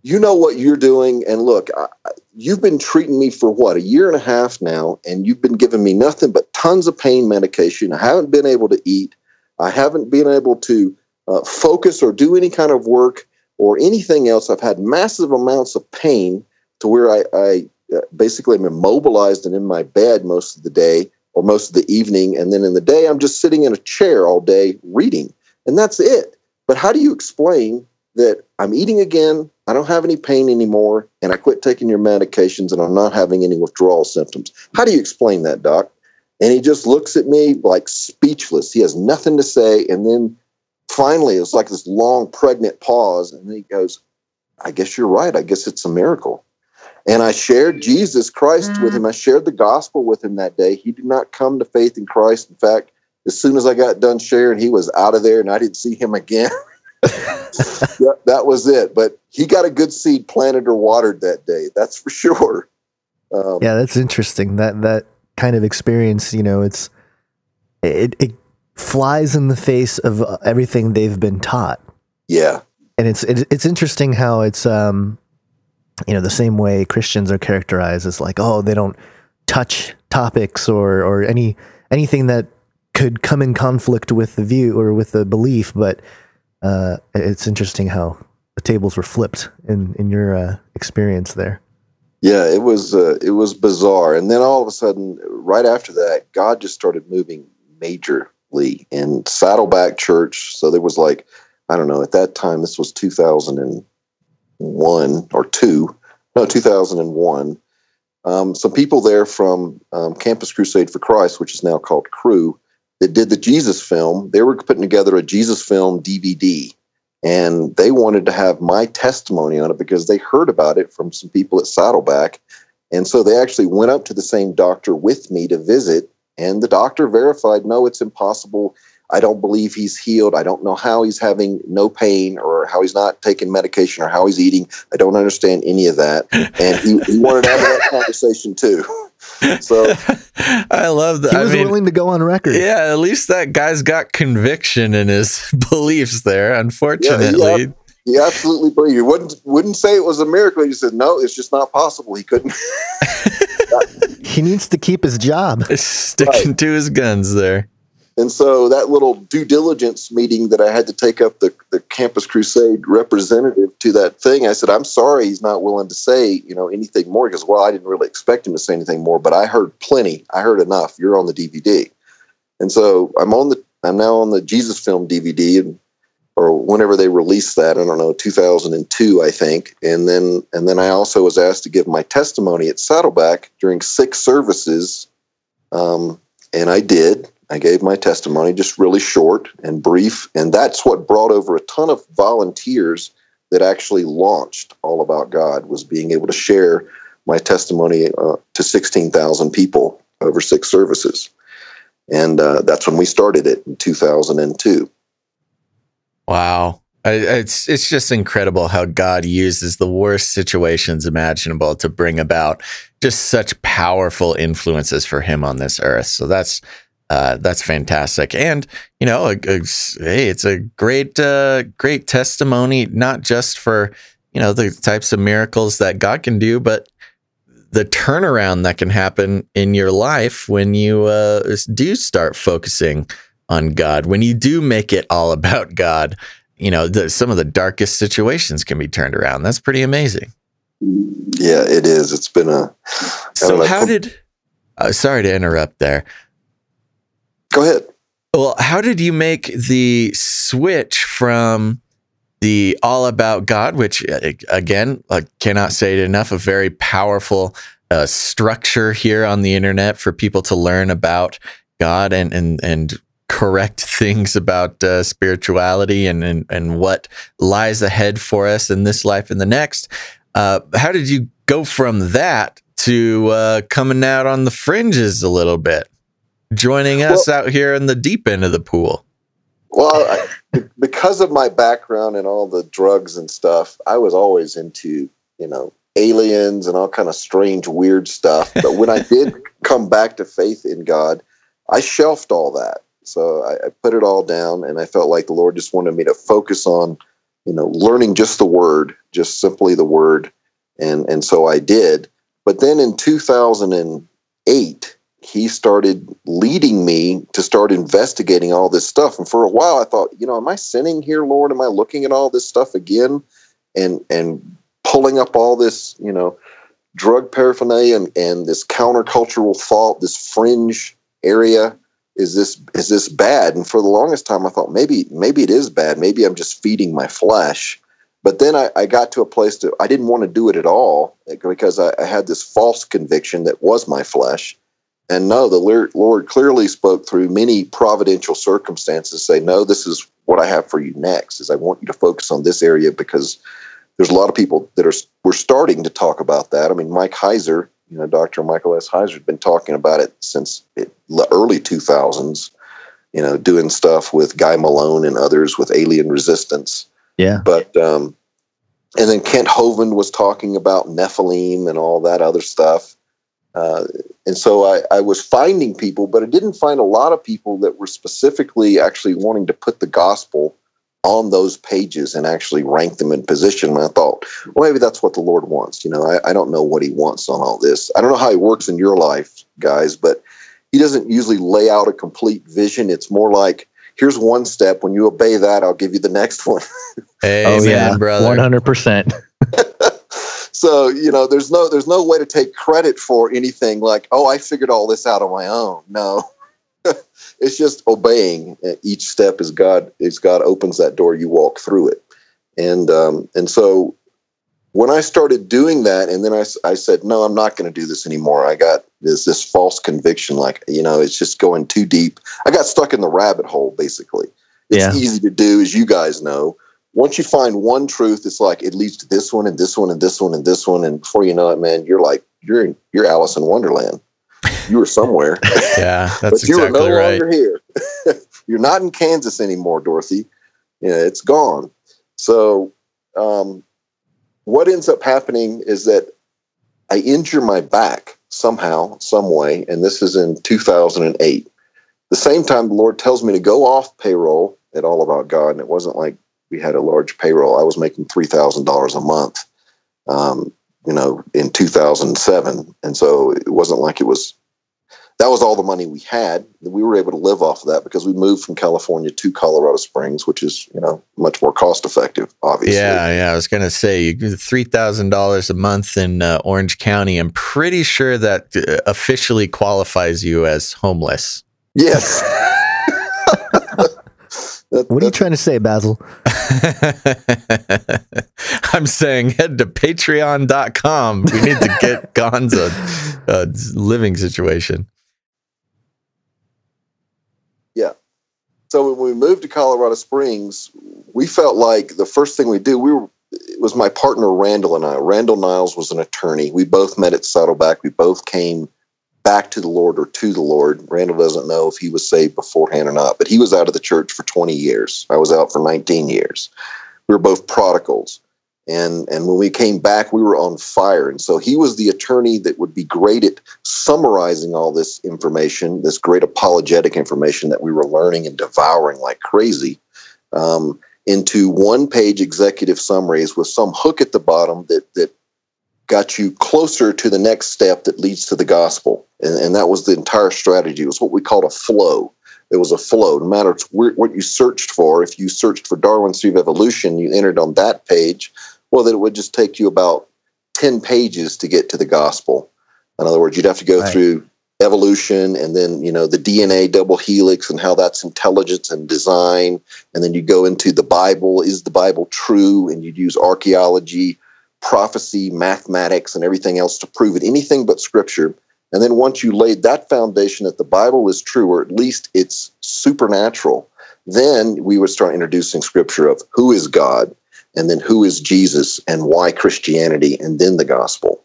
You know what you're doing, and look, I, you've been treating me for what a year and a half now, and you've been giving me nothing but tons of pain medication. I haven't been able to eat. I haven't been able to uh, focus or do any kind of work or anything else. I've had massive amounts of pain to where I, I uh, basically am immobilized and in my bed most of the day or most of the evening. And then in the day, I'm just sitting in a chair all day reading. And that's it. But how do you explain that I'm eating again? I don't have any pain anymore, and I quit taking your medications, and I'm not having any withdrawal symptoms. How do you explain that, doc? And he just looks at me like speechless. He has nothing to say. And then finally, it's like this long, pregnant pause. And then he goes, I guess you're right. I guess it's a miracle. And I shared Jesus Christ with him. I shared the gospel with him that day. He did not come to faith in Christ. In fact, as soon as I got done sharing, he was out of there and I didn't see him again. that, that was it. But he got a good seed planted or watered that day. That's for sure. Um, Yeah, that's interesting. That that kind of experience, you know, it's it it flies in the face of everything they've been taught. yeah. And it's it, it's interesting how it's um you know, the same way Christians are characterized as like, oh, they don't touch topics or or any anything that could come in conflict with the view or with the belief, but uh it's interesting how the tables were flipped in in your uh, experience there. Yeah, it was uh, it was bizarre, and then all of a sudden, right after that, God just started moving majorly in Saddleback Church. So there was like, I don't know, at that time, this was two thousand and one or two, no, two thousand and one. Um, some people there from um, Campus Crusade for Christ, which is now called Cru, that did the Jesus film. They were putting together a Jesus film DVD and they wanted to have my testimony on it because they heard about it from some people at Saddleback. And so they actually went up to the same doctor with me to visit, and the doctor verified no, it's impossible. I don't believe he's healed. I don't know how he's having no pain or how he's not taking medication or how he's eating. I don't understand any of that. And he, he wanted to have that conversation too. So I love that. He I was mean, willing to go on record. yeah, at least that guy's got conviction in his beliefs there. Unfortunately, he absolutely believed. He wouldn't wouldn't say it was a miracle. He said no, it's just not possible. He couldn't. He needs to keep his job. sticking to his guns there. And so that little due diligence meeting that I had to take up the, the Campus Crusade representative to that thing, I said, I'm sorry he's not willing to say, you know, anything more. Because, well, I didn't really expect him to say anything more, but I heard plenty. I heard enough. You're on the DVD. And so I'm on the I'm now on the Jesus film DVD and or whenever they released that, I don't know, 2002, I think. And then and then I also was asked to give my testimony at Saddleback during six services. Um, and I did. I gave my testimony, just really short and brief, and that's what brought over a ton of volunteers that actually launched All About God. Was being able to share my testimony uh, to sixteen thousand people over six services, and uh, that's when we started it in two thousand and two. Wow. I- It's it's just incredible how God uses the worst situations imaginable to bring about just such powerful influences for Him on this earth. So that's uh, that's fantastic, and you know, a- a- hey, it's a great uh, great testimony, not just for you know the types of miracles that God can do, but the turnaround that can happen in your life when you uh, do start focusing on God, when you do make it all about God you know the, some of the darkest situations can be turned around. That's pretty amazing. Yeah, it is. It's been a. So like- how did? Uh, sorry to interrupt there. Go ahead. Well, how did you make the switch from the All About God, which uh, again, I cannot say it enough, a very powerful uh, structure here on the internet for people to learn about God and and and correct things about uh, spirituality and, and and what lies ahead for us in this life and the next. Uh, how did you go from that to uh, coming out on the fringes a little bit, joining us out here in the deep end of the pool? Well, I, because of my background and all the drugs and stuff, I was always into you know aliens and all kind of strange, weird stuff. But when I did come back to faith in God, I shelved all that. So I, I put it all down, and I felt like the Lord just wanted me to focus on, you know, learning just the Word, just simply the Word, and and so I did. But then in 2008, he started leading me to start investigating all this stuff. And for a while, I thought, you know, am I sinning here, Lord? Am I looking at all this stuff again, and and pulling up all this, you know, drug paraphernalia and, and this countercultural thought, this fringe area? Is this is this bad? And for the longest time, I thought maybe maybe it is bad. Maybe I'm just feeding my flesh. But then I, I got to a place to I didn't want to do it at all because I, I had this false conviction that was my flesh. And no, the Lord clearly spoke through many providential circumstances. Say, no, this is what I have for you next. Is I want you to focus on this area because there's a lot of people that are we're starting to talk about that. I mean, Mike Heiser, you know, Dr. Michael S. Heiser has been talking about it since it, the early 2000s. You know, doing stuff with Guy Malone and others with alien resistance. Yeah. But um, and then Kent Hovind was talking about Nephilim and all that other stuff. Uh, and so I, I was finding people, but I didn't find a lot of people that were specifically actually wanting to put the gospel on those pages and actually rank them in position. And I thought, well, maybe that's what the Lord wants. You know, I, I don't know what He wants on all this. I don't know how He works in your life, guys, but He doesn't usually lay out a complete vision. It's more like, here's one step. When you obey that, I'll give you the next one. Amen, oh yeah, brother. one hundred percent. so you know there's no there's no way to take credit for anything like oh i figured all this out on my own. No. It's just obeying each step as god as god opens that door you walk through it. And um and so when i started doing that and then i, I said no i'm not going to do this anymore. I got this this false conviction like you know it's just going too deep. I got stuck in the rabbit hole basically. It's Yeah. easy to do as you guys know once you find one truth, it's like it leads to this one and this one and this one and this one, and before you know it, man, you're like you're in, you're Alice in Wonderland. You were somewhere, Yeah, that's but you exactly are no right. longer here. you're not in Kansas anymore, Dorothy. Yeah, it's gone. So, um, what ends up happening is that I injure my back somehow, some way, and this is in 2008. The same time, the Lord tells me to go off payroll at All About God, and it wasn't like we had a large payroll. I was making three thousand dollars a month, um, you know, in 2007, and so it wasn't like it was. That was all the money we had. We were able to live off of that because we moved from California to Colorado Springs, which is you know much more cost effective. Obviously, Yeah, yeah. I was gonna say three thousand dollars a month in uh, Orange County. I'm pretty sure that uh, officially qualifies you as homeless. Yes. That- What are you trying to say, Basil? I'm saying head to patreon.com. We need to get Gonza a living situation. Yeah. So when we moved to Colorado Springs, we felt like the first thing we do, we were it was my partner Randall and I. Randall Niles was an attorney. We both met at Saddleback. We both came back to the Lord or to the Lord. Randall doesn't know if he was saved beforehand or not, but he was out of the church for 20 years. I was out for 19 years. We were both prodigals. And and when we came back, we were on fire. And so he was the attorney that would be great at summarizing all this information, this great apologetic information that we were learning and devouring like crazy, um, into one page executive summaries with some hook at the bottom that that got you closer to the next step that leads to the gospel. And, and that was the entire strategy. It was what we called a flow. it was a flow. No matter what you searched for, if you searched for Darwin's theory of evolution, you entered on that page, well, then it would just take you about 10 pages to get to the gospel. In other words, you'd have to go right. through evolution and then, you know, the DNA double helix and how that's intelligence and design. And then you go into the Bible. Is the Bible true? And you'd use archaeology, prophecy, mathematics, and everything else to prove it, anything but scripture. And then once you laid that foundation that the Bible is true, or at least it's supernatural, then we would start introducing scripture of who is God, and then who is Jesus, and why Christianity, and then the gospel.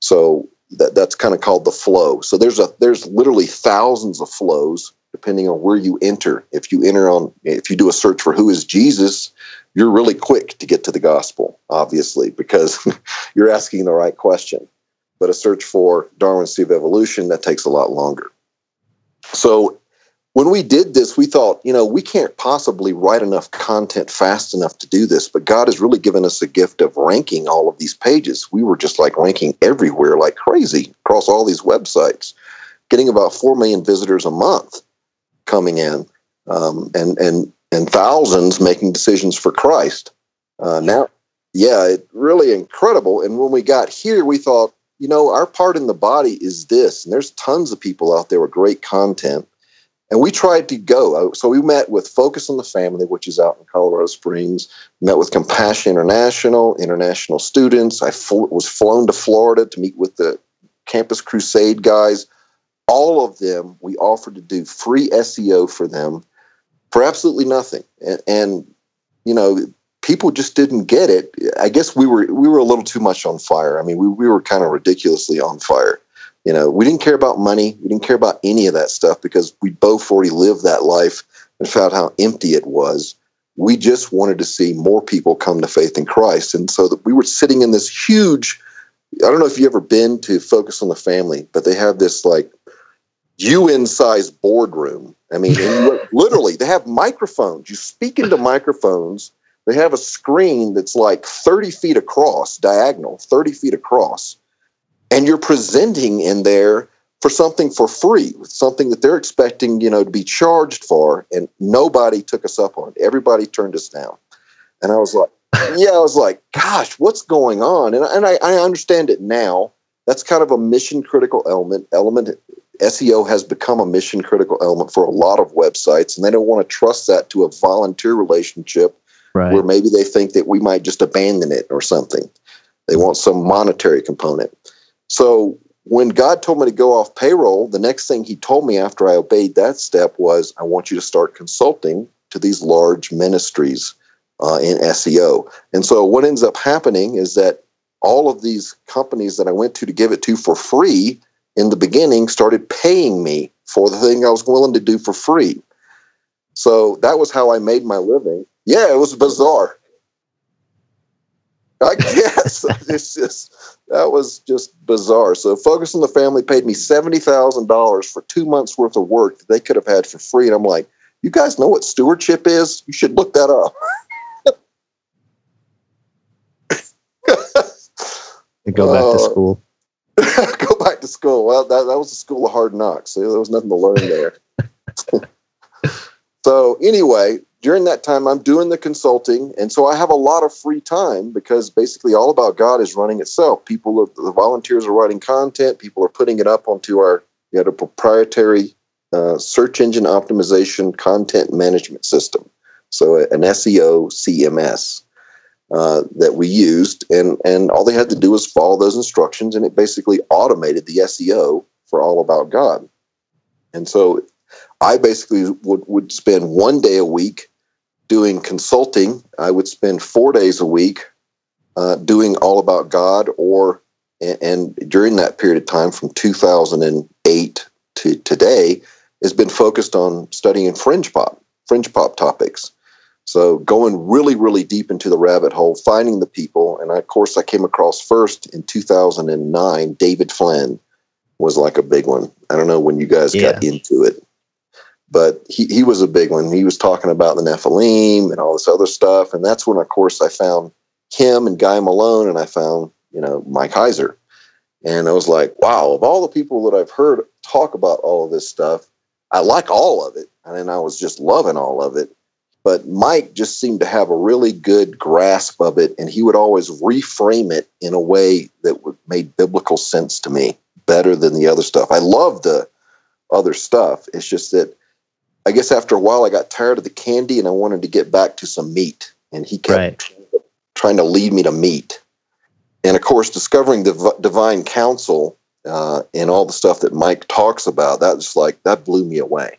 So that, that's kind of called the flow. So there's a there's literally thousands of flows depending on where you enter. If you enter on if you do a search for who is Jesus, you're really quick to get to the gospel, obviously, because you're asking the right question but a search for Darwin's theory of evolution that takes a lot longer. So when we did this, we thought, you know, we can't possibly write enough content fast enough to do this, but God has really given us a gift of ranking all of these pages. We were just like ranking everywhere like crazy across all these websites, getting about 4 million visitors a month coming in um, and, and, and thousands making decisions for Christ. Uh, now, yeah, it really incredible. And when we got here, we thought, you know, our part in the body is this. And there's tons of people out there with great content. And we tried to go. Uh, so we met with Focus on the Family, which is out in Colorado Springs. Met with Compassion International, international students. I fl- was flown to Florida to meet with the Campus Crusade guys. All of them, we offered to do free SEO for them for absolutely nothing. And, and you know, people just didn't get it. I guess we were we were a little too much on fire. I mean, we, we were kind of ridiculously on fire. You know, we didn't care about money. We didn't care about any of that stuff because we both already lived that life and found how empty it was. We just wanted to see more people come to faith in Christ. And so that we were sitting in this huge, I don't know if you've ever been to Focus on the Family, but they have this like UN sized boardroom. I mean, literally, they have microphones. You speak into microphones they have a screen that's like 30 feet across, diagonal, 30 feet across. And you're presenting in there for something for free, something that they're expecting, you know, to be charged for. And nobody took us up on it. Everybody turned us down. And I was like, yeah, I was like, gosh, what's going on? And, and I, I understand it now. That's kind of a mission critical element. Element SEO has become a mission critical element for a lot of websites, and they don't want to trust that to a volunteer relationship right. where maybe they think that we might just abandon it or something. They want some monetary component. So when God told me to go off payroll, the next thing he told me after I obeyed that step was, I want you to start consulting to these large ministries uh, in SEO. And so what ends up happening is that all of these companies that I went to to give it to for free in the beginning started paying me for the thing I was willing to do for free. So that was how I made my living. Yeah, it was bizarre. I guess it's just that was just bizarre. So Focus on the Family paid me seventy thousand dollars for two months worth of work that they could have had for free, and I'm like, you guys know what stewardship is? You should look that up. go back uh, to school. go back to school. Well, that, that was a school of hard knocks. There was nothing to learn there. so anyway, during that time, I'm doing the consulting, and so I have a lot of free time because basically all about God is running itself. People, are, the volunteers are writing content. People are putting it up onto our had a proprietary uh, search engine optimization content management system, so an SEO CMS uh, that we used, and and all they had to do was follow those instructions, and it basically automated the SEO for all about God. And so I basically would, would spend one day a week doing consulting. I would spend four days a week uh, doing all about God, or and, during that period of time from 2008 to today has been focused on studying fringe pop, fringe pop topics. So going really, really deep into the rabbit hole, finding the people, and I, of course I came across first in 2009. David Flynn was like a big one. I don't know when you guys yeah. got into it but he, he was a big one. He was talking about the Nephilim and all this other stuff. And that's when, of course, I found him and Guy Malone and I found, you know, Mike Heiser. And I was like, wow, of all the people that I've heard talk about all of this stuff, I like all of it. and I was just loving all of it. But Mike just seemed to have a really good grasp of it, and he would always reframe it in a way that would made biblical sense to me better than the other stuff. I love the other stuff. It's just that I guess after a while I got tired of the candy and I wanted to get back to some meat, and he kept Right. trying to lead me to meat. And of course, discovering the v- divine counsel uh, and all the stuff that Mike talks about, that was like that blew me away.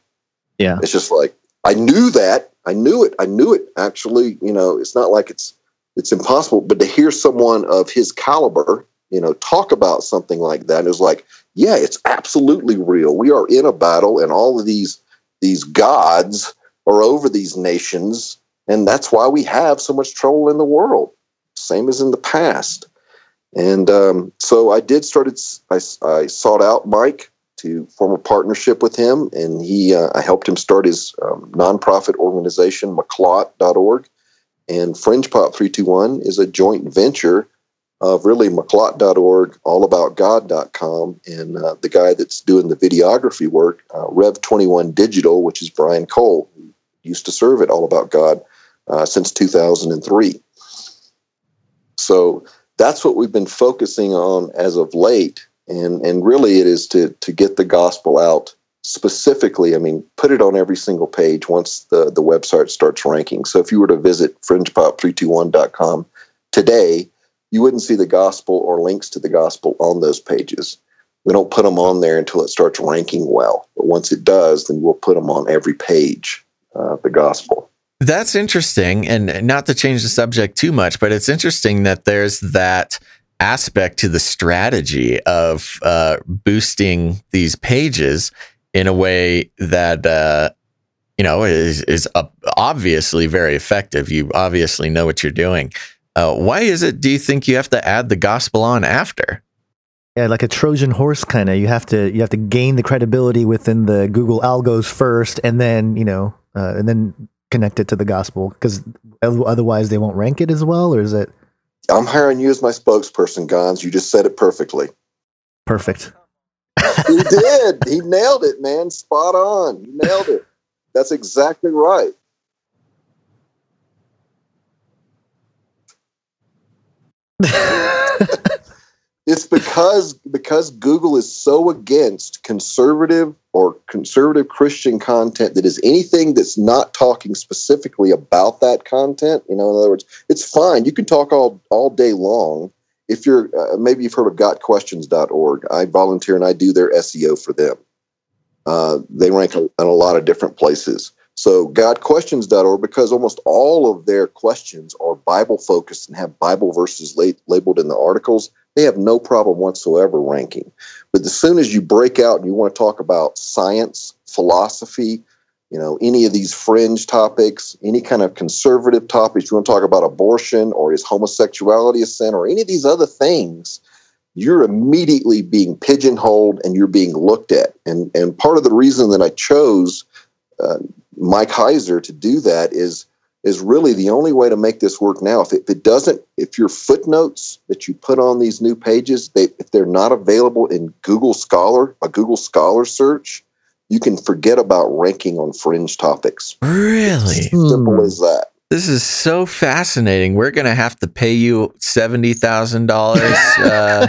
Yeah. It's just like I knew that. I knew it. I knew it. Actually, you know, it's not like it's it's impossible, but to hear someone of his caliber, you know, talk about something like that, it was like, yeah, it's absolutely real. We are in a battle, and all of these these gods are over these nations, and that's why we have so much trouble in the world, same as in the past. And um, so I did started. I, I sought out Mike to form a partnership with him, and he uh, I helped him start his um, nonprofit organization, Miqlat.org, and Fringe Pop 321 is a joint venture of really Miqlat.org, allaboutgod.com, and uh, the guy that's doing the videography work, uh, Rev21 Digital, which is Brian Cole, who used to serve at All About God uh, since 2003. So that's what we've been focusing on as of late and and really it is to to get the gospel out specifically i mean put it on every single page once the the website starts ranking. So if you were to visit fringepop321.com today you wouldn't see the gospel or links to the gospel on those pages. We don't put them on there until it starts ranking well. But once it does then we'll put them on every page uh, the gospel. That's interesting. And not to change the subject too much, but it's interesting that there's that aspect to the strategy of uh, boosting these pages in a way that, uh, you know, is, is obviously very effective. You obviously know what you're doing. Uh, why is it, do you think you have to add the gospel on after? Yeah, like a Trojan horse kind of. You have to you have to gain the credibility within the Google algos first, and then you know, uh, and then connect it to the gospel because otherwise they won't rank it as well. Or is it i'm hiring you as my spokesperson gons you just said it perfectly perfect? he did. He nailed it, man. Spot on. He nailed it. That's exactly right. it's because because Google is so against conservative or conservative Christian content that is anything that's not talking specifically about that content. You know, in other words, it's fine. You can talk all all day long. If you're uh, maybe you've heard of gotquestions.org, I volunteer and I do their SEO for them. Uh, they rank in a lot of different places. So GotQuestions.org, because almost all of their questions are Bible focused and have Bible verses la- labeled in the articles, they have no problem whatsoever ranking. But as soon as you break out and you want to talk about science, philosophy, you know, any of these fringe topics, any kind of conservative topics, you want to talk about abortion or is homosexuality a sin or any of these other things, you're immediately being pigeonholed and you're being looked at. And and part of the reason that I chose uh, Mike Heiser to do that is is really the only way to make this work now. If it, if it doesn't, if your footnotes that you put on these new pages, they, if they're not available in Google Scholar, a Google Scholar search, you can forget about ranking on fringe topics. Really? Simple Hmm. as that. This is so fascinating. We're going to have to pay you $70,000 uh,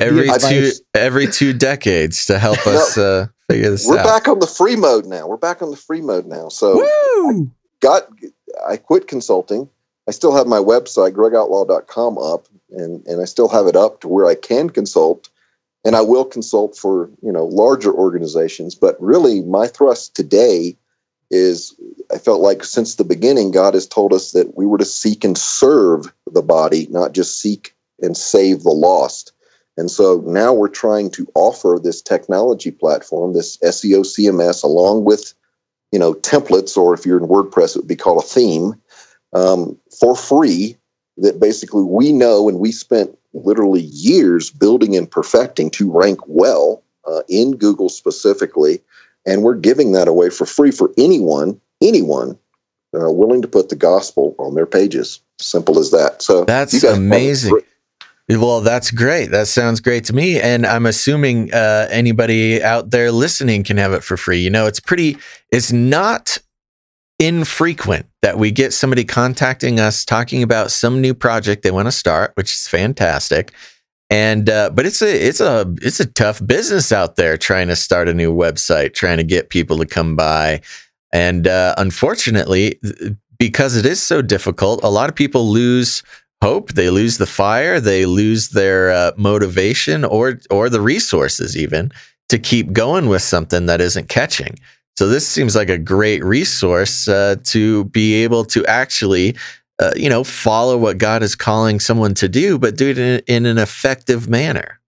every two every two decades to help us uh, figure this out. We're back on the free mode now. We're back on the free mode now. So Woo! Got I quit consulting. I still have my website, gregoutlaw.com up and, and I still have it up to where I can consult and I will consult for, you know, larger organizations. But really my thrust today is I felt like since the beginning, God has told us that we were to seek and serve the body, not just seek and save the lost. And so now we're trying to offer this technology platform, this SEO CMS, along with you know templates, or if you're in WordPress, it would be called a theme, um, for free. That basically we know, and we spent literally years building and perfecting to rank well uh, in Google specifically, and we're giving that away for free for anyone, anyone uh, willing to put the gospel on their pages. Simple as that. So That's amazing. Well, that's great. That sounds great to me. And I'm assuming uh, anybody out there listening can have it for free. You know, it's pretty, it's not infrequent that we get somebody contacting us talking about some new project they want to start, which is fantastic. And uh, but it's a it's a it's a tough business out there trying to start a new website, trying to get people to come by. And uh, unfortunately, because it is so difficult, a lot of people lose hope. They lose the fire. They lose their uh, motivation or or the resources even to keep going with something that isn't catching. So this seems like a great resource uh, to be able to actually, uh, you know, follow what God is calling someone to do, but do it in, in an effective manner.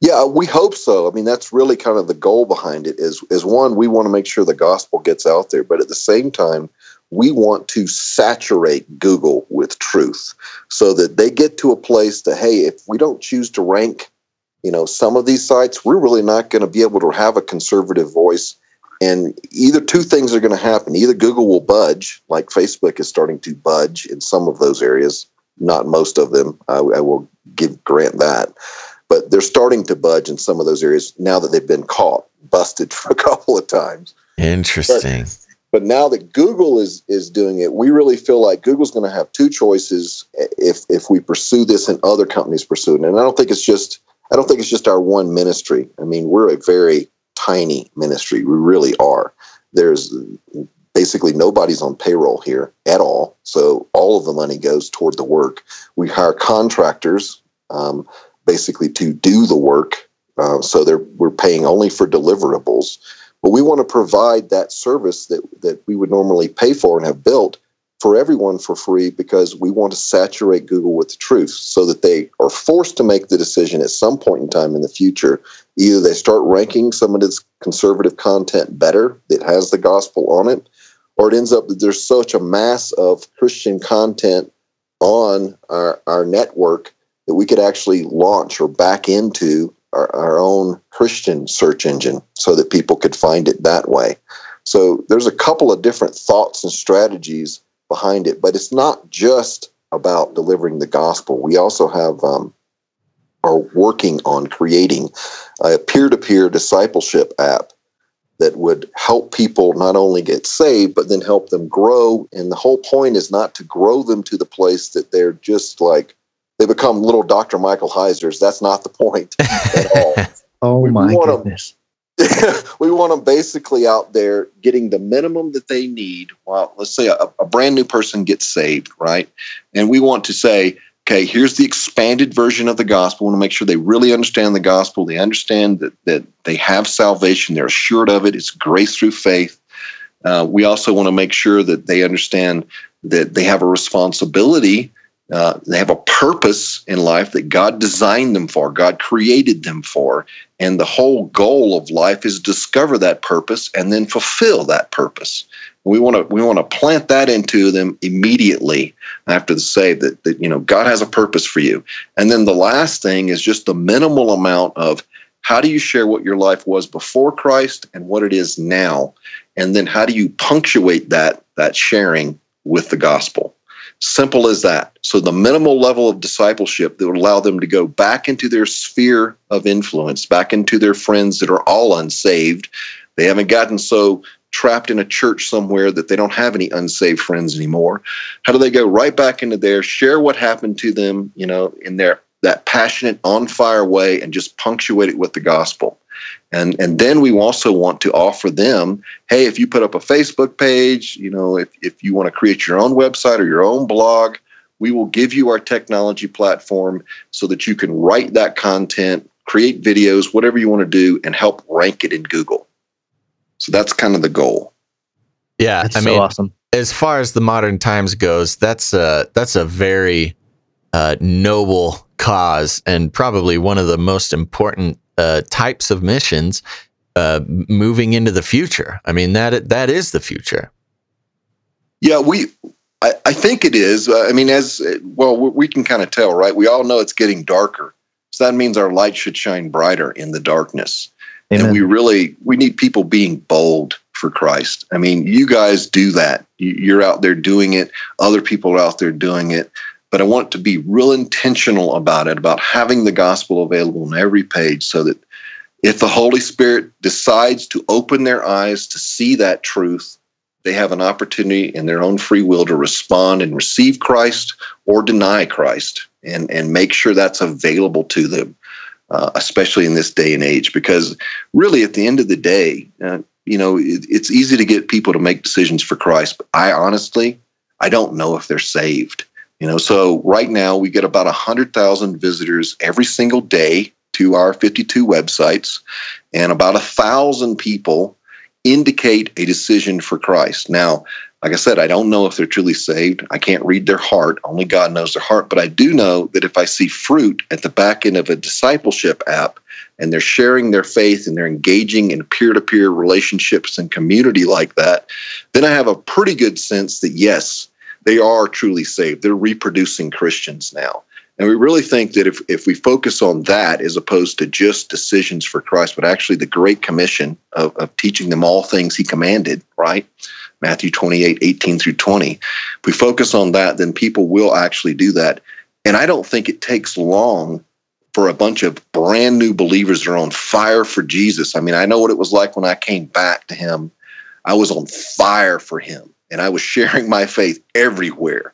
Yeah, we hope so. I mean, that's really kind of the goal behind it. Is is one, we want to make sure the gospel gets out there, but at the same time, we want to saturate Google with truth so that they get to a place that, hey, if we don't choose to rank, you know, some of these sites, we're really not going to be able to have a conservative voice. And either two things are going to happen. Either Google will budge, like Facebook is starting to budge in some of those areas, not most of them. I, I will give grant that. But they're starting to budge in some of those areas now that they've been caught, busted for a couple of times. Interesting. But, but now that Google is is doing it, we really feel like Google's going to have two choices if if we pursue this and other companies pursue it. And I don't think it's just I don't think it's just our one ministry. I mean, we're a very tiny ministry. We really are. There's basically nobody's on payroll here at all. So all of the money goes toward the work. We hire contractors um, basically to do the work. Uh, so they're we're paying only for deliverables. But we want to provide that service that, that we would normally pay for and have built for everyone for free because we want to saturate Google with the truth so that they are forced to make the decision at some point in time in the future. Either they start ranking some of this conservative content better that has the gospel on it, or it ends up that there's such a mass of Christian content on our, our network that we could actually launch or back into our, our own Christian search engine so that people could find it that way. So there's a couple of different thoughts and strategies behind it, but it's not just about delivering the gospel. We also have um, are working on creating a peer-to-peer discipleship app that would help people not only get saved but then help them grow and the whole point is not to grow them to the place that they're just like they become little Dr. Michael Heisers. That's not the point at all. oh we my want goodness. Them, we want them basically out there getting the minimum that they need. Well, let's say a, a brand new person gets saved, right? And we want to say, okay, here's the expanded version of the gospel. We want to make sure they really understand the gospel. They understand that, that they have salvation. They're assured of it. It's grace through faith. Uh, we also want to make sure that they understand that they have a responsibility uh, they have a purpose in life that God designed them for, God created them for. And the whole goal of life is discover that purpose and then fulfill that purpose. We want to we want to plant that into them immediately after the save that, that you know God has a purpose for you. And then the last thing is just the minimal amount of how do you share what your life was before Christ and what it is now? And then how do you punctuate that that sharing with the gospel? Simple as that. So, the minimal level of discipleship that would allow them to go back into their sphere of influence, back into their friends that are all unsaved. They haven't gotten so trapped in a church somewhere that they don't have any unsaved friends anymore. How do they go right back into there, share what happened to them, you know, in their that passionate, on fire way, and just punctuate it with the gospel? And, and then we also want to offer them, hey, if you put up a Facebook page, you know, if, if you want to create your own website or your own blog, we will give you our technology platform so that you can write that content, create videos, whatever you want to do, and help rank it in Google. So that's kind of the goal. Yeah, That's I so mean, awesome. as far as the modern times goes, that's a that's a very uh, noble cause and probably one of the most important uh, types of missions uh, moving into the future. I mean that that is the future. Yeah, we. I, I think it is. Uh, I mean, as well, we, we can kind of tell, right? We all know it's getting darker, so that means our light should shine brighter in the darkness. Amen. And we really we need people being bold for Christ. I mean, you guys do that. You're out there doing it. Other people are out there doing it. But I want to be real intentional about it, about having the gospel available on every page so that if the Holy Spirit decides to open their eyes to see that truth, they have an opportunity in their own free will to respond and receive Christ or deny Christ and, and make sure that's available to them, uh, especially in this day and age. Because really, at the end of the day, uh, you know, it, it's easy to get people to make decisions for Christ, but I honestly, I don't know if they're saved. You know, so right now we get about 100,000 visitors every single day to our 52 websites, and about a thousand people indicate a decision for Christ. Now, like I said, I don't know if they're truly saved. I can't read their heart. Only God knows their heart. But I do know that if I see fruit at the back end of a discipleship app and they're sharing their faith and they're engaging in peer to peer relationships and community like that, then I have a pretty good sense that yes, they are truly saved. They're reproducing Christians now. And we really think that if, if we focus on that as opposed to just decisions for Christ, but actually the Great Commission of, of teaching them all things he commanded, right? Matthew 28, 18 through 20. If we focus on that, then people will actually do that. And I don't think it takes long for a bunch of brand new believers that are on fire for Jesus. I mean, I know what it was like when I came back to him. I was on fire for him and I was sharing my faith everywhere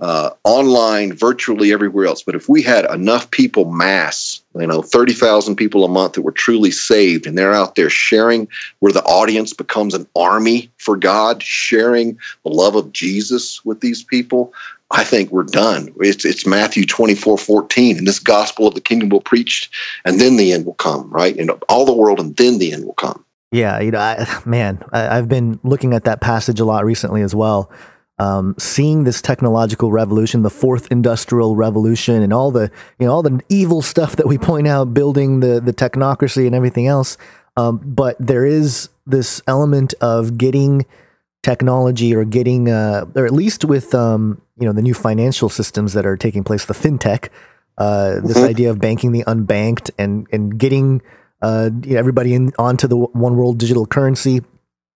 uh, online, virtually everywhere else. But if we had enough people mass, you know, 30,000 people a month that were truly saved and they're out there sharing where the audience becomes an army for God, sharing the love of Jesus with these people, I think we're done. It's, it's Matthew 24, 14, and this gospel of the kingdom will preach, and then the end will come, right? And all the world, and then the end will come. Yeah, you know, I, man, I, I've been looking at that passage a lot recently as well um, seeing this technological revolution, the fourth industrial revolution, and all the you know all the evil stuff that we point out, building the the technocracy and everything else. Um, but there is this element of getting technology or getting, uh, or at least with um, you know the new financial systems that are taking place, the fintech. Uh, this mm-hmm. idea of banking the unbanked and and getting uh, you know, everybody in onto the one world digital currency.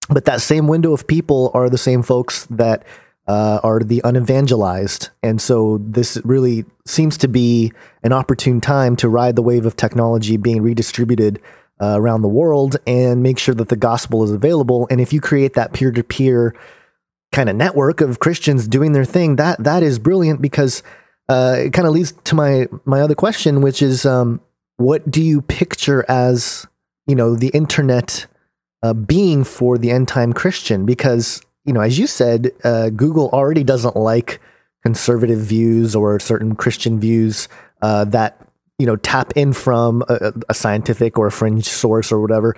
But that same window of people are the same folks that uh, are the unevangelized. And so this really seems to be an opportune time to ride the wave of technology being redistributed uh, around the world and make sure that the gospel is available. And if you create that peer to peer kind of network of Christians doing their thing, that that is brilliant because uh, it kind of leads to my my other question, which is, um, what do you picture as you know the internet uh, being for the end time Christian? Because you know, as you said, uh, Google already doesn't like conservative views or certain Christian views uh, that you know tap in from a, a, scientific or a fringe source or whatever.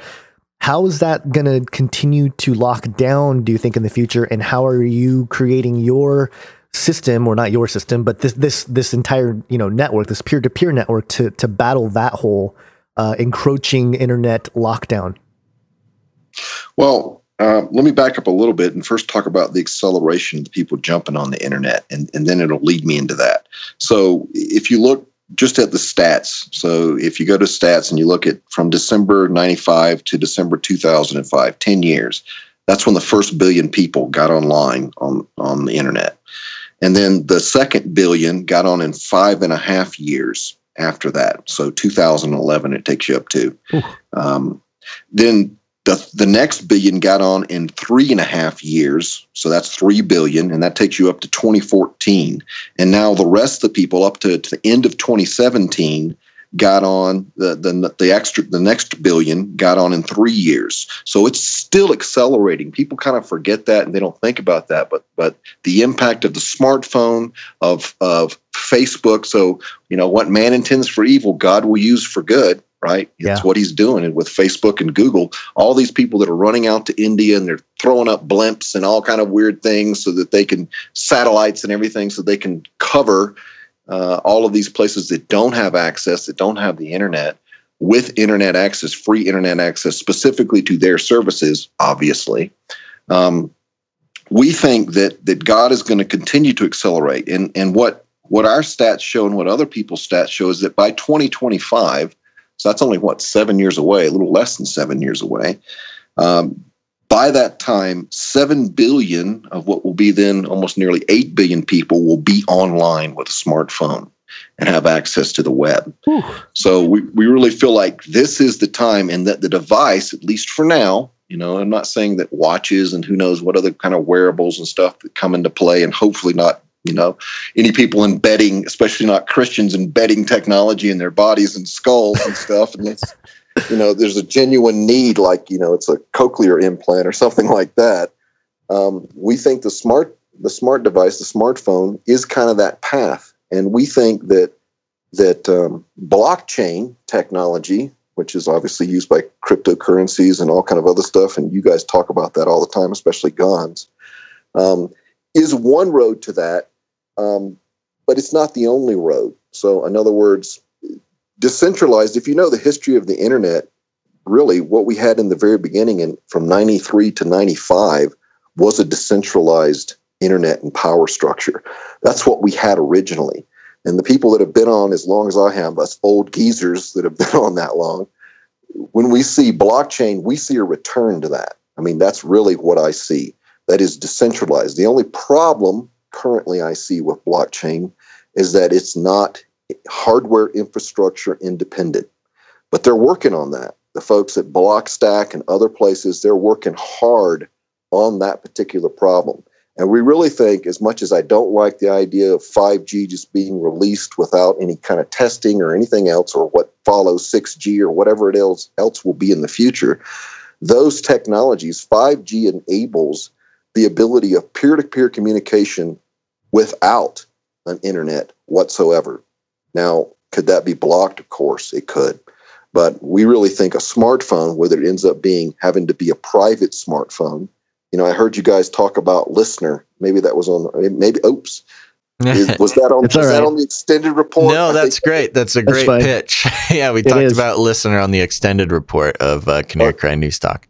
How is that going to continue to lock down? Do you think in the future? And how are you creating your system, or not your system, but this this this entire you know network, this peer to peer network, to to battle that whole uh, encroaching internet lockdown? Well, uh, let me back up a little bit and first talk about the acceleration of people jumping on the internet, and, and then it'll lead me into that. So, if you look just at the stats, so if you go to stats and you look at from December 95 to December 2005, 10 years, that's when the first billion people got online on, on the internet. And then the second billion got on in five and a half years after that. So 2011, it takes you up to. Um, then the, the next billion got on in three and a half years. So that's three billion, and that takes you up to 2014. And now the rest of the people up to, to the end of 2017 got on the, the the extra the next billion got on in three years. So it's still accelerating. People kind of forget that and they don't think about that. But but the impact of the smartphone of of Facebook. So you know what man intends for evil, God will use for good right? It's what he's doing. And with Facebook and Google, all these people that are running out to India and they're throwing up blimps and all kind of weird things so that they can satellites and everything so they can cover uh, all of these places that don't have access, that don't have the internet with internet access, free internet access specifically to their services, obviously. Um, we think that that God is going to continue to accelerate. And and what what our stats show and what other people's stats show is that by 2025, so that's only what seven years away, a little less than seven years away. Um, by that time, 7 billion of what will be then almost nearly 8 billion people will be online with a smartphone and have access to the web. Whew. So we, we really feel like this is the time and that the device, at least for now, you know, I'm not saying that watches and who knows what other kind of wearables and stuff that come into play, and hopefully not, you know, any people embedding, especially not Christians, embedding technology in their bodies and skulls and stuff. And it's, you know, there's a genuine need, like you know, it's a cochlear implant or something like that. Um, we think the smart, the smart device, the smartphone, is kind of that path, and we think that that um, blockchain technology which is obviously used by cryptocurrencies and all kind of other stuff. And you guys talk about that all the time, especially Gons. Um, is one road to that, um, but it's not the only road. So, in other words, decentralized. If you know the history of the internet, really, what we had in the very beginning, and from '93 to '95, was a decentralized internet and power structure. That's what we had originally. And the people that have been on as long as I have, us old geezers that have been on that long, when we see blockchain, we see a return to that. I mean, that's really what I see. That is decentralized. The only problem currently I see with blockchain is that it's not hardware infrastructure independent. But they're working on that. The folks at Blockstack and other places, they're working hard on that particular problem. And we really think, as much as I don't like the idea of 5G just being released without any kind of testing or anything else, or what follows 6G or whatever it else, else will be in the future, those technologies, 5G enables the ability of peer to peer communication without an internet whatsoever. Now, could that be blocked? Of course, it could. But we really think a smartphone, whether it ends up being having to be a private smartphone, you know, I heard you guys talk about LISNR. Maybe that was on. Maybe oops. Is, was that on? was right. that on the extended report? No, that's great. That's a great that's pitch. yeah, we it talked is. about LISNR on the extended report of uh, Canary Cry News Talk.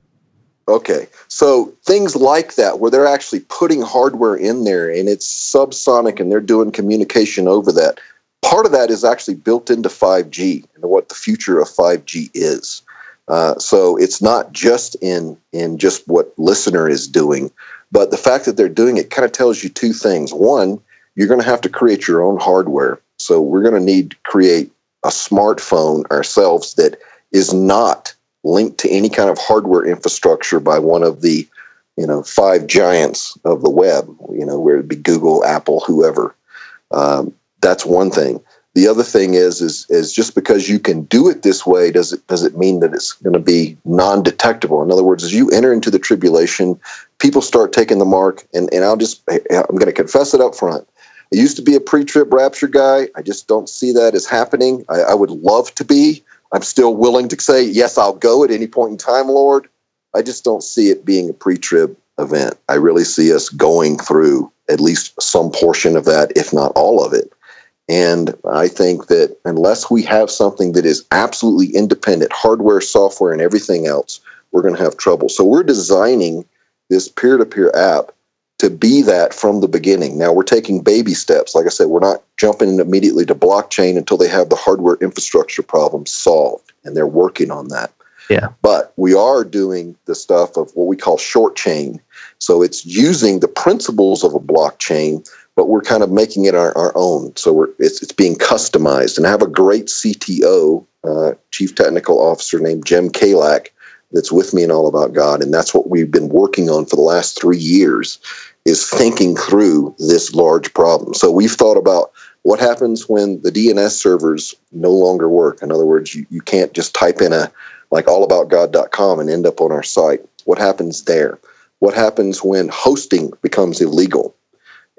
Okay, so things like that, where they're actually putting hardware in there and it's subsonic and they're doing communication over that. Part of that is actually built into 5G and what the future of 5G is. Uh, so it's not just in in just what LISNR is doing, but the fact that they're doing it kind of tells you two things. One, you're going to have to create your own hardware. So we're going to need to create a smartphone ourselves that is not linked to any kind of hardware infrastructure by one of the you know five giants of the web. You know, where it'd be Google, Apple, whoever. Um, that's one thing. The other thing is, is, is just because you can do it this way, does it does it mean that it's going to be non-detectable? In other words, as you enter into the tribulation, people start taking the mark, and, and I'll just I'm going to confess it up front. I used to be a pre-trib rapture guy. I just don't see that as happening. I, I would love to be. I'm still willing to say yes. I'll go at any point in time, Lord. I just don't see it being a pre-trib event. I really see us going through at least some portion of that, if not all of it. And I think that unless we have something that is absolutely independent, hardware, software, and everything else, we're going to have trouble. So we're designing this peer to peer app to be that from the beginning. Now we're taking baby steps. Like I said, we're not jumping immediately to blockchain until they have the hardware infrastructure problem solved, and they're working on that. Yeah. But we are doing the stuff of what we call short chain. So it's using the principles of a blockchain, but we're kind of making it our, our own. So we're, it's, it's being customized. And I have a great CTO, uh, Chief Technical Officer named Jim Kalak, that's with me in All About God. And that's what we've been working on for the last three years is thinking through this large problem. So we've thought about what happens when the DNS servers no longer work. In other words, you, you can't just type in a like allaboutgod.com and end up on our site. What happens there? What happens when hosting becomes illegal?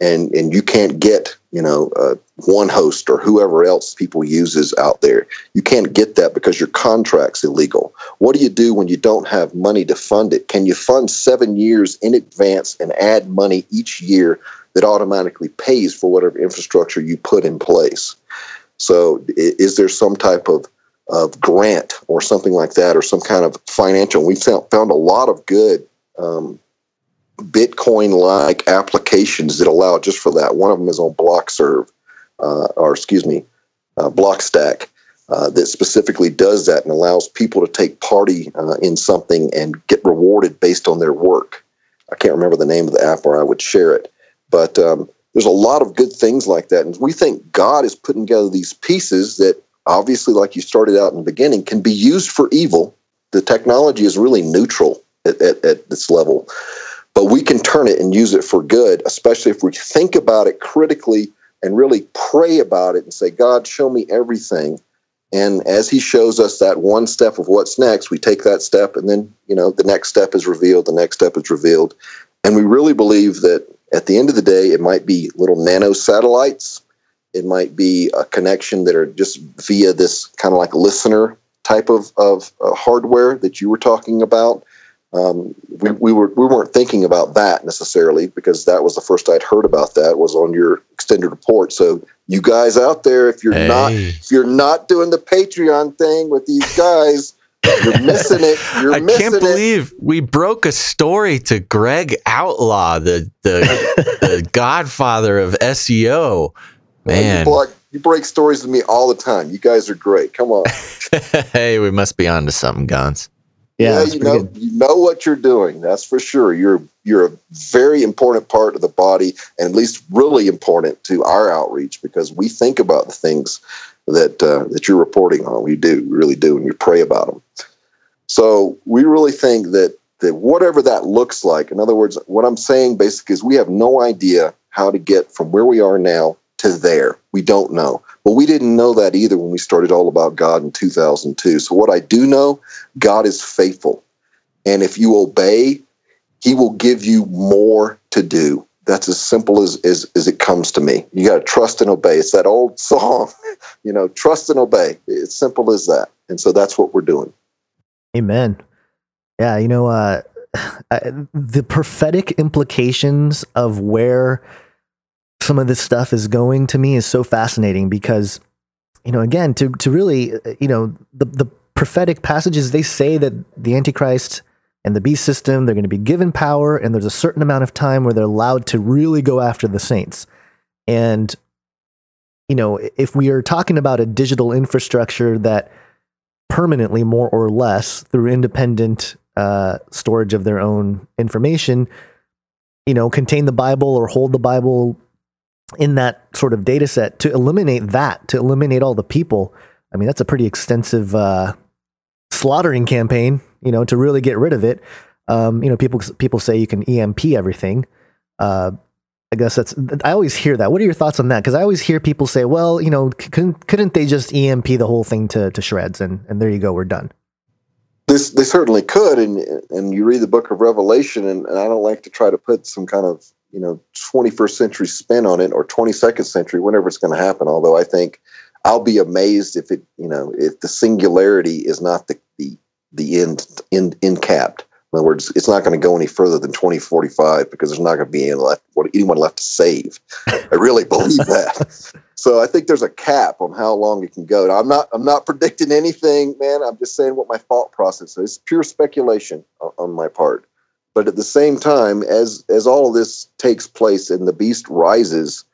And and you can't get you know uh, one host or whoever else people uses out there. You can't get that because your contract's illegal. What do you do when you don't have money to fund it? Can you fund seven years in advance and add money each year that automatically pays for whatever infrastructure you put in place? So is there some type of of grant or something like that or some kind of financial? We've found, found a lot of good um, Bitcoin like applications that allow just for that. One of them is on BlockServe, uh, or excuse me, uh, Blockstack. uh, that specifically does that and allows people to take party uh, in something and get rewarded based on their work. I can't remember the name of the app, or I would share it. But um, there's a lot of good things like that, and we think God is putting together these pieces that obviously, like you started out in the beginning, can be used for evil. The technology is really neutral at, at, at this level, but we can turn it and use it for good, especially if we think about it critically and really pray about it and say, God, show me everything and as he shows us that one step of what's next, we take that step, and then you know the next step is revealed. The next step is revealed, and we really believe that at the end of the day, it might be little nano satellites. It might be a connection that are just via this kind of like LISNR type of of uh, hardware that you were talking about. Um, we, we were we weren't thinking about that necessarily because that was the first I'd heard about that was on your extended report. So you guys out there, if you're hey. not if you're not doing the Patreon thing with these guys, you're missing it. You're I missing can't believe it. we broke a story to Greg Outlaw, the the, the Godfather of SEO. Man, you, like, you break stories to me all the time. You guys are great. Come on. hey, we must be on to something, Gons. Yeah, yeah you know good. you know what you're doing. That's for sure. You're you're a very important part of the body, and at least really important to our outreach because we think about the things that uh, that you're reporting on. We do, we really do, and you pray about them. So we really think that that whatever that looks like. In other words, what I'm saying basically is we have no idea how to get from where we are now to there. We don't know. Well, we didn't know that either when we started All About God in 2002. So, what I do know, God is faithful. And if you obey, He will give you more to do. That's as simple as, as, as it comes to me. You got to trust and obey. It's that old song, you know, trust and obey. It's simple as that. And so that's what we're doing. Amen. Yeah, you know, uh, the prophetic implications of where some of this stuff is going to me is so fascinating because, you know, again, to to really, you know, the the prophetic passages they say that the Antichrist and the beast system they're going to be given power, and there's a certain amount of time where they're allowed to really go after the saints, and you know, if we are talking about a digital infrastructure that permanently, more or less, through independent uh, storage of their own information, you know, contain the Bible or hold the Bible in that sort of data set to eliminate that, to eliminate all the people. I mean, that's a pretty extensive uh, slaughtering campaign, you know, to really get rid of it. Um, you know, people people say you can EMP everything. Uh, I guess that's. I always hear that. What are your thoughts on that? Because I always hear people say, "Well, you know, couldn't couldn't they just EMP the whole thing to, to shreds and and there you go, we're done." This they certainly could, and and you read the Book of Revelation, and, and I don't like to try to put some kind of you know 21st century spin on it or 22nd century whenever it's going to happen. Although i think i'll be amazed if it you know if the singularity is not the the the end end, end capped. In other words it's not going to go any further than 2045 because there's not going to be any left, anyone left to save. I really believe that. So i think there's a cap on how long it can go. Now, i'm not i'm not predicting anything man. I'm just saying what my thought process is. It's pure speculation on, on my part but at the same time, as as all of this takes place and the beast rises,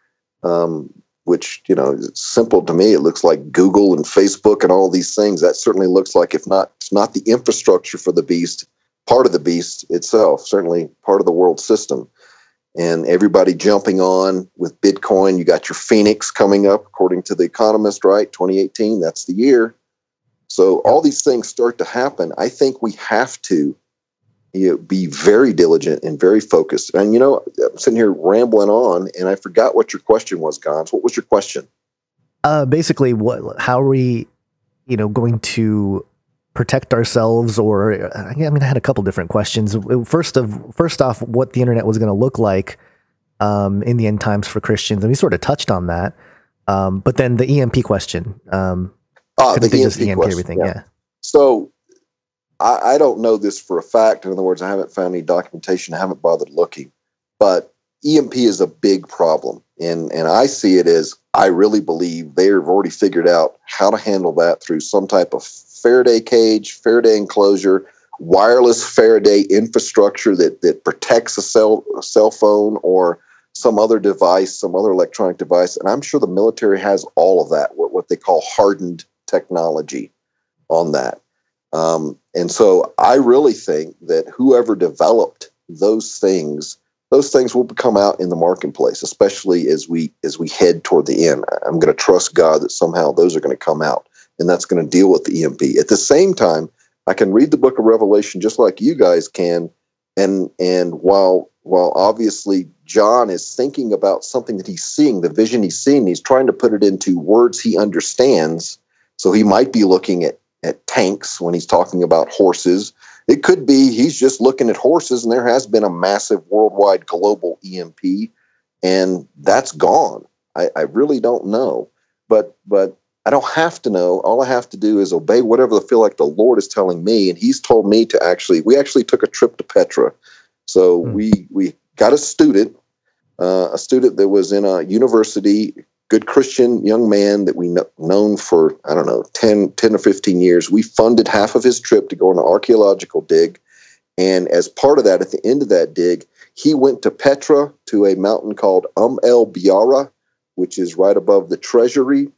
um, which you know, simple to me. It looks like Google and Facebook and all these things. That certainly looks like, if not, it's not the infrastructure for the beast, part of the beast itself. Certainly part of the world system. And everybody jumping on with Bitcoin. You got your Phoenix coming up, according to the Economist, right? 2018. That's the year. So all these things start to happen. I think we have to you know, be very diligent and very focused. And you know, I'm sitting here rambling on, and I forgot what your question was, Gons. What was your question? Uh, basically, what? How are we, you know, going to protect ourselves? Or I mean, I had a couple different questions. First of first off, what the internet was going to look like um, in the end times for Christians, and we sort of touched on that. Um, but then the EMP question. Um, oh, the EMP, EMP question, everything. Yeah. yeah. So I, I don't know this for a fact. In other words, I haven't found any documentation. I haven't bothered looking, but EMP is a big problem, and and I see it as I really believe they have already figured out how to handle that through some type of Faraday cage, Faraday enclosure, wireless Faraday infrastructure that that protects a cell a cell phone or some other device, some other electronic device. And I'm sure the military has all of that, what, what they call hardened technology on that. Um, and so I really think that whoever developed those things, those things will come out in the marketplace, especially as we as we head toward the end. I'm going to trust God that somehow those are going to come out, and that's going to deal with the EMP. At the same time, I can read the book of Revelation just like you guys can, and and while while obviously John is thinking about something that he's seeing, the vision he's seeing, he's trying to put it into words he understands. So he might be looking at at tanks when he's talking about horses. It could be he's just looking at horses, and there has been a massive worldwide global EMP, and that's gone. I, I really don't know, but but I don't have to know. All I have to do is obey whatever I feel like the Lord is telling me. And He's told me to actually. We actually took a trip to Petra, so mm. we we got a student, uh, a student that was in a university, good Christian young man that we know, known for I don't know 10, 10 or fifteen years. We funded half of his trip to go on an archaeological dig, and as part of that, at the end of that dig, he went to Petra to a mountain called Um El Biara, which is right above the treasury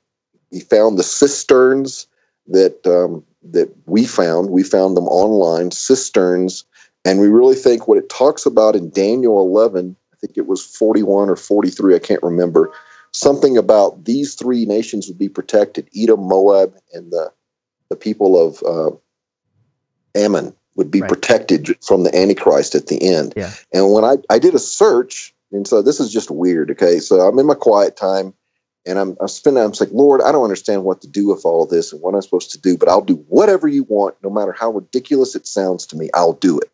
he found the cisterns that um, that we found. We found them online, cisterns, and we really think what it talks about in Daniel 11. I think it was 41 or 43. I can't remember. Something about these three nations would be protected: Edom, Moab, and the the people of uh, Ammon would be right. protected from the Antichrist at the end. Yeah. And when I, I did a search, and so this is just weird. Okay, so I'm in my quiet time and I'm, I'm spending, I'm like, Lord, I don't understand what to do with all of this and what I'm supposed to do, but I'll do whatever you want, no matter how ridiculous it sounds to me, I'll do it.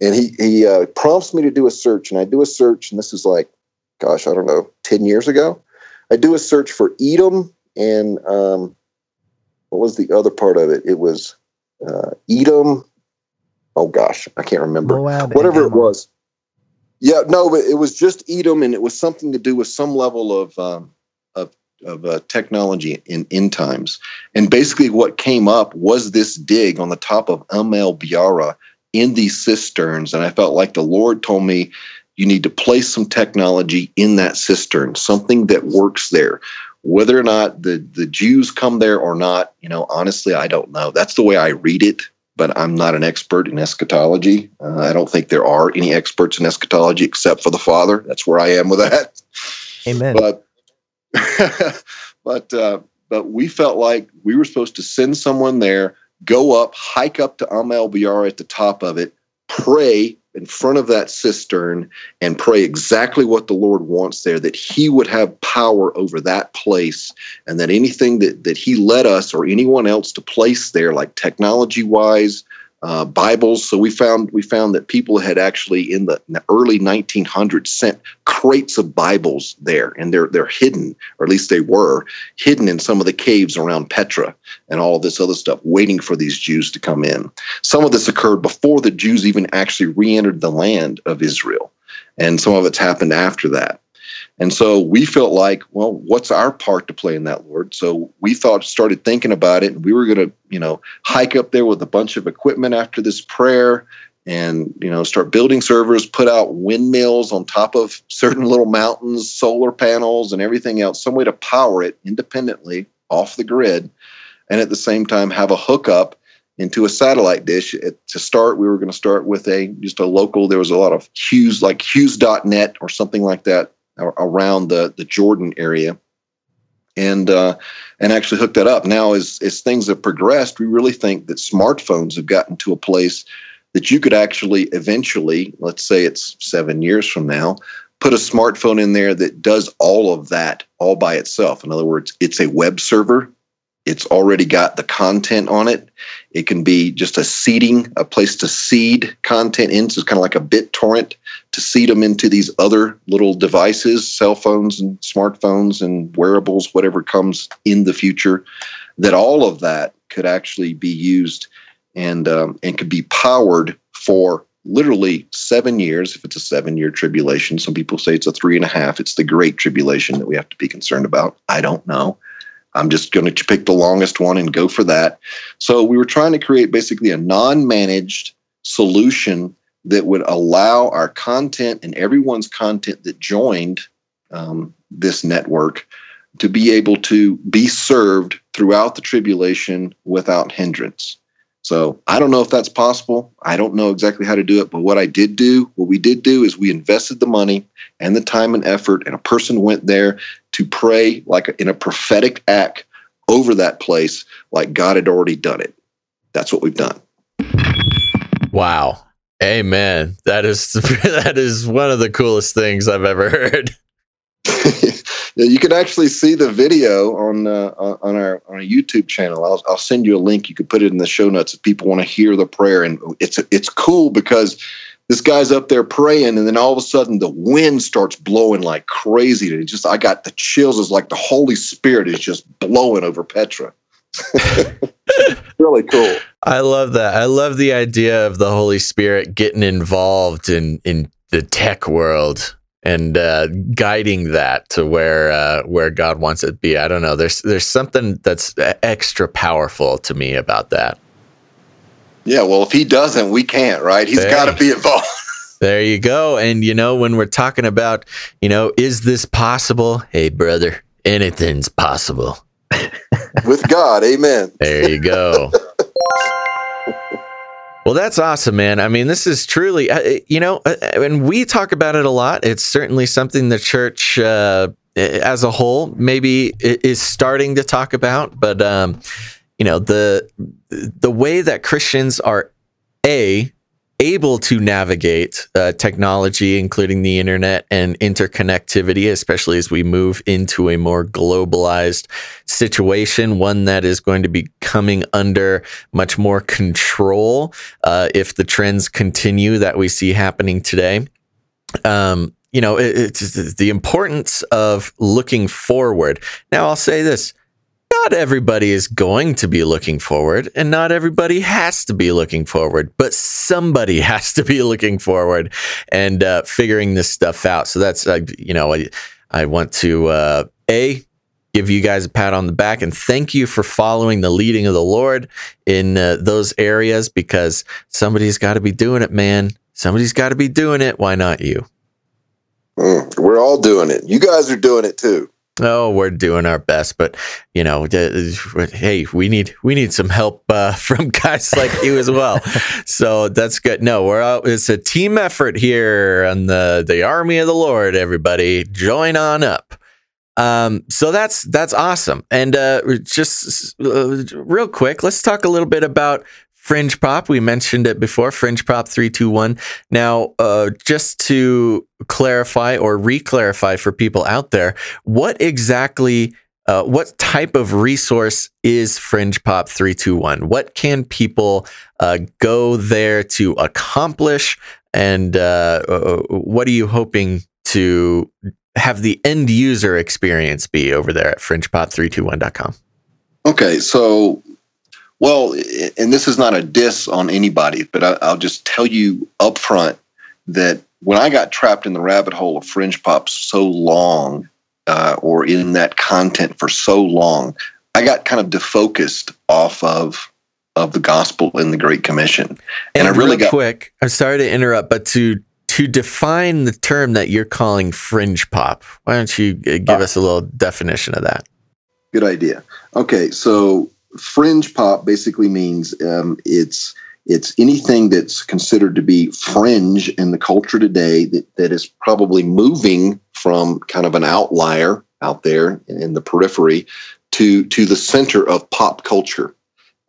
And he, he uh, prompts me to do a search, and I do a search, and this is like, gosh, I don't know, 10 years ago. I do a search for Edom and um, what was the other part of it? It was uh, Edom. Oh gosh, I can't remember. Moab Whatever it was. Yeah, no, but it was just Edom, and it was something to do with some level of um, of uh, technology in end times. And basically, what came up was this dig on the top of El Biara in these cisterns. And I felt like the Lord told me, you need to place some technology in that cistern, something that works there. Whether or not the, the Jews come there or not, you know, honestly, I don't know. That's the way I read it, but I'm not an expert in eschatology. Uh, I don't think there are any experts in eschatology except for the Father. That's where I am with that. Amen. But but uh, but we felt like we were supposed to send someone there, go up, hike up to El Biara at the top of it, pray in front of that cistern, and pray exactly what the Lord wants there. That He would have power over that place, and that anything that that He led us or anyone else to place there, like technology wise, uh, Bibles. So we found we found that people had actually in the, in the, early 1900s sent crates of Bibles there, and they're they're hidden, or at least they were hidden in some of the caves around Petra and all this other stuff, waiting for these Jews to come in. Some of this occurred before the Jews even actually re-entered the land of Israel, and some of it's happened after that. And so we felt like, well, what's our part to play in that, Lord? So we thought, started thinking about it, and we were going to, you know, hike up there with a bunch of equipment after this prayer and, you know, start building servers, put out windmills on top of certain little mountains, solar panels, and everything else, some way to power it independently off the grid. And at the same time, have a hookup into a satellite dish. to start, we were going to start with a just a local. There was a lot of Hughes, like Hughes.net or something like that around the the Jordan area, and uh, and actually hook that up. Now, as as things have progressed, we really think that smartphones have gotten to a place that you could actually eventually, let's say it's seven years from now, put a smartphone in there that does all of that all by itself. In other words, it's a web server it's already got the content on it. It can be just a seeding, a place to seed content into, it's kind of like a BitTorrent to seed them into these other little devices, cell phones and smartphones and wearables, whatever comes in the future. That all of that could actually be used and um, and could be powered for literally seven years if it's a seven year tribulation. Some people say it's a three and a half. It's the great tribulation that we have to be concerned about. I don't know. I'm just going to pick the longest one and go for that. So we were trying to create basically a non managed solution that would allow our content and everyone's content that joined um, this network to be able to be served throughout the tribulation without hindrance. So I don't know if that's possible. I don't know exactly how to do it, but what I did do, what we did do is we invested the money and the time and effort, and a person went there to pray like in a prophetic act over that place, like God had already done it. That's what we've done. Wow. Amen. That is that is one of the coolest things I've ever heard. You can actually see the video on uh, on our on our YouTube channel. I'll, I'll send you a link. You can put it in the show notes if people want to hear the prayer. And it's it's cool because this guy's up there praying, and then all of a sudden the wind starts blowing like crazy. And it just I got the chills. It's like the Holy Spirit is just blowing over Petra. really cool. I love that. I love the idea of the Holy Spirit getting involved in in the tech world and uh, guiding that to where uh, where God wants it to be. I don't know. There's there's something that's extra powerful to me about that. Yeah, well, if he doesn't, we can't, right? He's got to be involved. There you go. And you know, when we're talking about, you know, is this possible? Hey, brother, anything's possible. With God, amen. There you go. Well, that's awesome, man. I mean, this is truly, uh, you know, uh, and we talk about it a lot. It's certainly something the church uh, as a whole maybe is starting to talk about. But um, you know, the the way that Christians are a able to navigate uh, technology, including the internet and interconnectivity, especially as we move into a more globalized situation, one that is going to be coming under much more control uh, if the trends continue that we see happening today. Um, you know, it, it's the importance of looking forward. Now, I'll say this not everybody is going to be looking forward and not everybody has to be looking forward, but somebody has to be looking forward and uh, figuring this stuff out. So that's, uh, you know, I, I want to, uh, A, give you guys a pat on the back and thank you for following the leading of the Lord in uh, those areas because somebody's got to be doing it, man. Somebody's got to be doing it. Why not you? Mm, we're all doing it. You guys are doing it too. Oh, we're doing our best, but you know, hey, we need we need some help uh, from guys like you as well. so that's good. No, we're out. It's a team effort here on the the army of the Lord. Everybody, join on up. Um, so that's that's awesome. And uh, just uh, real quick, let's talk a little bit about Fringe Pop. We mentioned it before, Fringe Pop 321. Now, uh, just to clarify or re clarify for people out there, what exactly, uh, what type of resource is Fringe Pop 321? What can people uh, go there to accomplish? And uh, uh, what are you hoping to have the end user experience be over there at fringepop321.com? Okay, so well, and this is not a diss on anybody, but I, will just tell you up front that when I got trapped in the rabbit hole of fringe pop so long, uh, or in that content for so long, I got kind of defocused off of of the gospel in the Great Commission. And, and I really got quick. I'm sorry to interrupt, but to to define the term that you're calling fringe pop, why don't you uh, give uh, us a little definition of that? Good idea. Okay, so fringe pop basically means um, it's it's anything that's considered to be fringe in the culture today that, that is probably moving from kind of an outlier out there in the periphery to to the center of pop culture.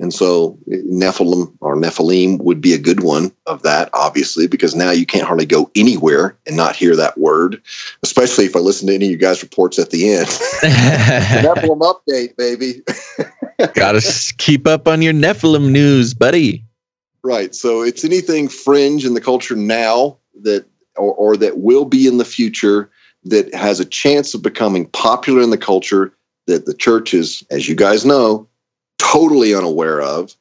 And so eh, Nephilim or Nephilim would be a good one of that, obviously, because now you can't hardly go anywhere and not hear that word, especially if I listen to any of you guys' reports at the end. Nephilim update, baby. Got to keep up on your Nephilim news, buddy. Right. So it's anything fringe in the culture now that, or, or that will be in the future that has a chance of becoming popular in the culture that the church is, as you guys know, totally unaware of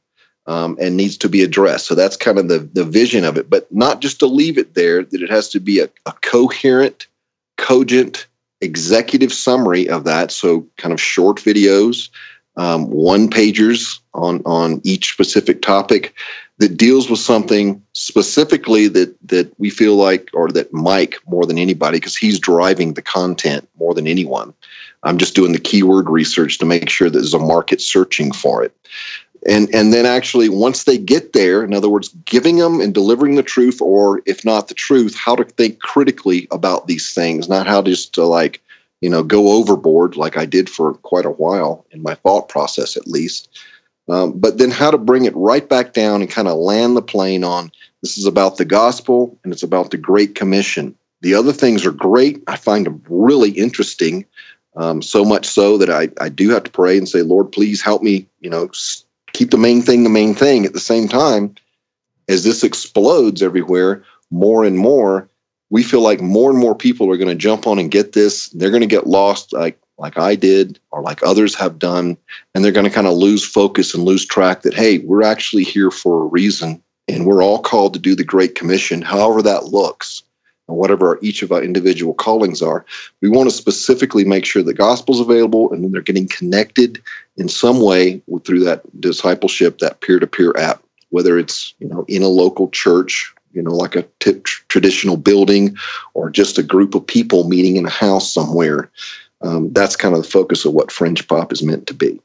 um, and needs to be addressed. So that's kind of the, the vision of it, but not just to leave it there, that it has to be a, a coherent, cogent, executive summary of that. So kind of short videos, um, one pagers on, on each specific topic that deals with something specifically that that we feel like or that Mike more than anybody because he's driving the content more than anyone I'm just doing the keyword research to make sure that there's a market searching for it. And, and then actually once they get there in other words giving them and delivering the truth or if not the truth how to think critically about these things not how just to like you know go overboard like i did for quite a while in my thought process at least um, but then how to bring it right back down and kind of land the plane on this is about the gospel and it's about the Great Commission. The other things are great. I find them really interesting. Um, so much so that I, I do have to pray and say, Lord, please help me, you know, keep the main thing the main thing. At the same time, as this explodes everywhere more and more, we feel like more and more people are going to jump on and get this. They're going to get lost. Like like I did or like others have done, and they're going to kind of lose focus and lose track that, hey, we're actually here for a reason and we're all called to do the Great Commission, however that looks, whatever each of our individual callings are. We want to specifically make sure the gospel's available and they're getting connected in some way through that discipleship, that peer to peer app, whether it's you know in a local church you know, like a t- traditional building or just a group of people meeting in a house somewhere um, that's kind of the focus of what Fringe Pop is meant to be.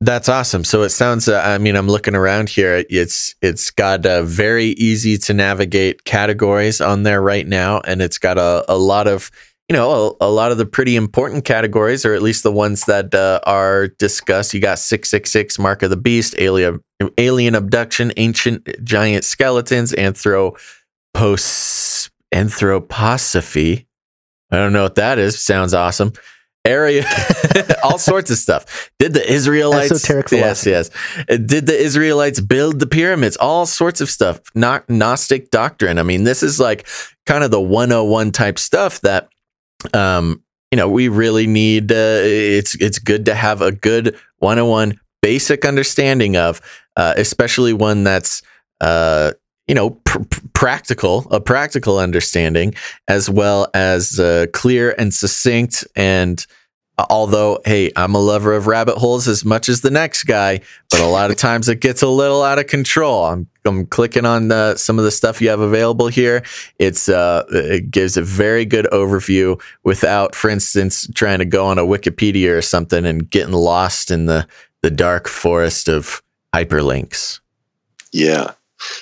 That's awesome. So it sounds. Uh, I mean, I'm looking around here. It's it's got uh, very easy to navigate categories on there right now, and it's got a, a lot of you know a, a lot of the pretty important categories, or at least the ones that uh, are discussed. You got six six six, Mark of the Beast, alien alien abduction, ancient giant skeletons, anthropos anthroposophy, I don't know what that is. Sounds awesome. Area, all sorts of stuff. Did the Israelites? Esoteric yes, yes. Did the Israelites build the pyramids? All sorts of stuff. Not Gnostic doctrine. I mean, this is like kind of the 101 type stuff that, um, you know, we really need. Uh, it's it's good to have a good 101 basic understanding of, uh, especially one that's uh, you know pr- practical a practical understanding as well as uh, clear and succinct and although hey i'm a lover of rabbit holes as much as the next guy but a lot of times it gets a little out of control. I'm, I'm clicking on the, some of the stuff you have available here. It's uh, it gives a very good overview without for instance trying to go on a wikipedia or something and getting lost in the the dark forest of hyperlinks. Yeah.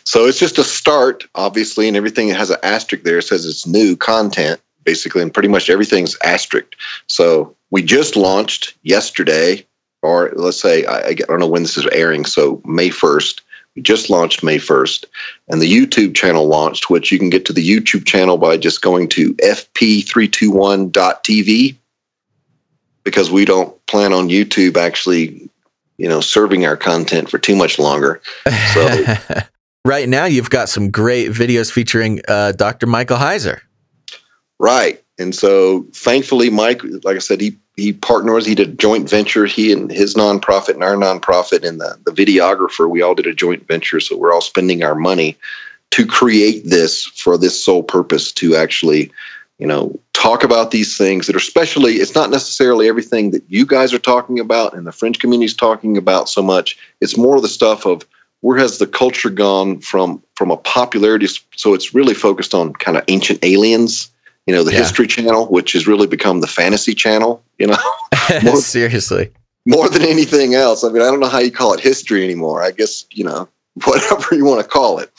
So it's just a start, obviously, and everything has an asterisk there. It says it's new content, basically, and pretty much everything's asterisk. So we just launched yesterday, or let's say, I, I don't know when this is airing, so May 1st. We just launched May 1st, and the YouTube channel launched, which you can get to the YouTube channel by just going to fp321.tv because we don't plan on YouTube actually you know serving our content for too much longer so right now you've got some great videos featuring uh, Dr. Michael Heiser. Right. And so thankfully, Mike, like I said, he, he partners, he did a joint venture, he and his nonprofit and our nonprofit and the, the videographer, we all did a joint venture. So we're all spending our money to create this for this sole purpose to actually, you know, talk about these things that are especially, it's not necessarily everything that you guys are talking about and the fringe community is talking about so much. It's more of the stuff of where has the culture gone from from a popularity so it's really focused on kind of ancient aliens you know the yeah. history channel which has really become the fantasy channel you know? More, seriously. more than anything else. I mean i don't know how you call it history anymore. I guess you know whatever you want to call it.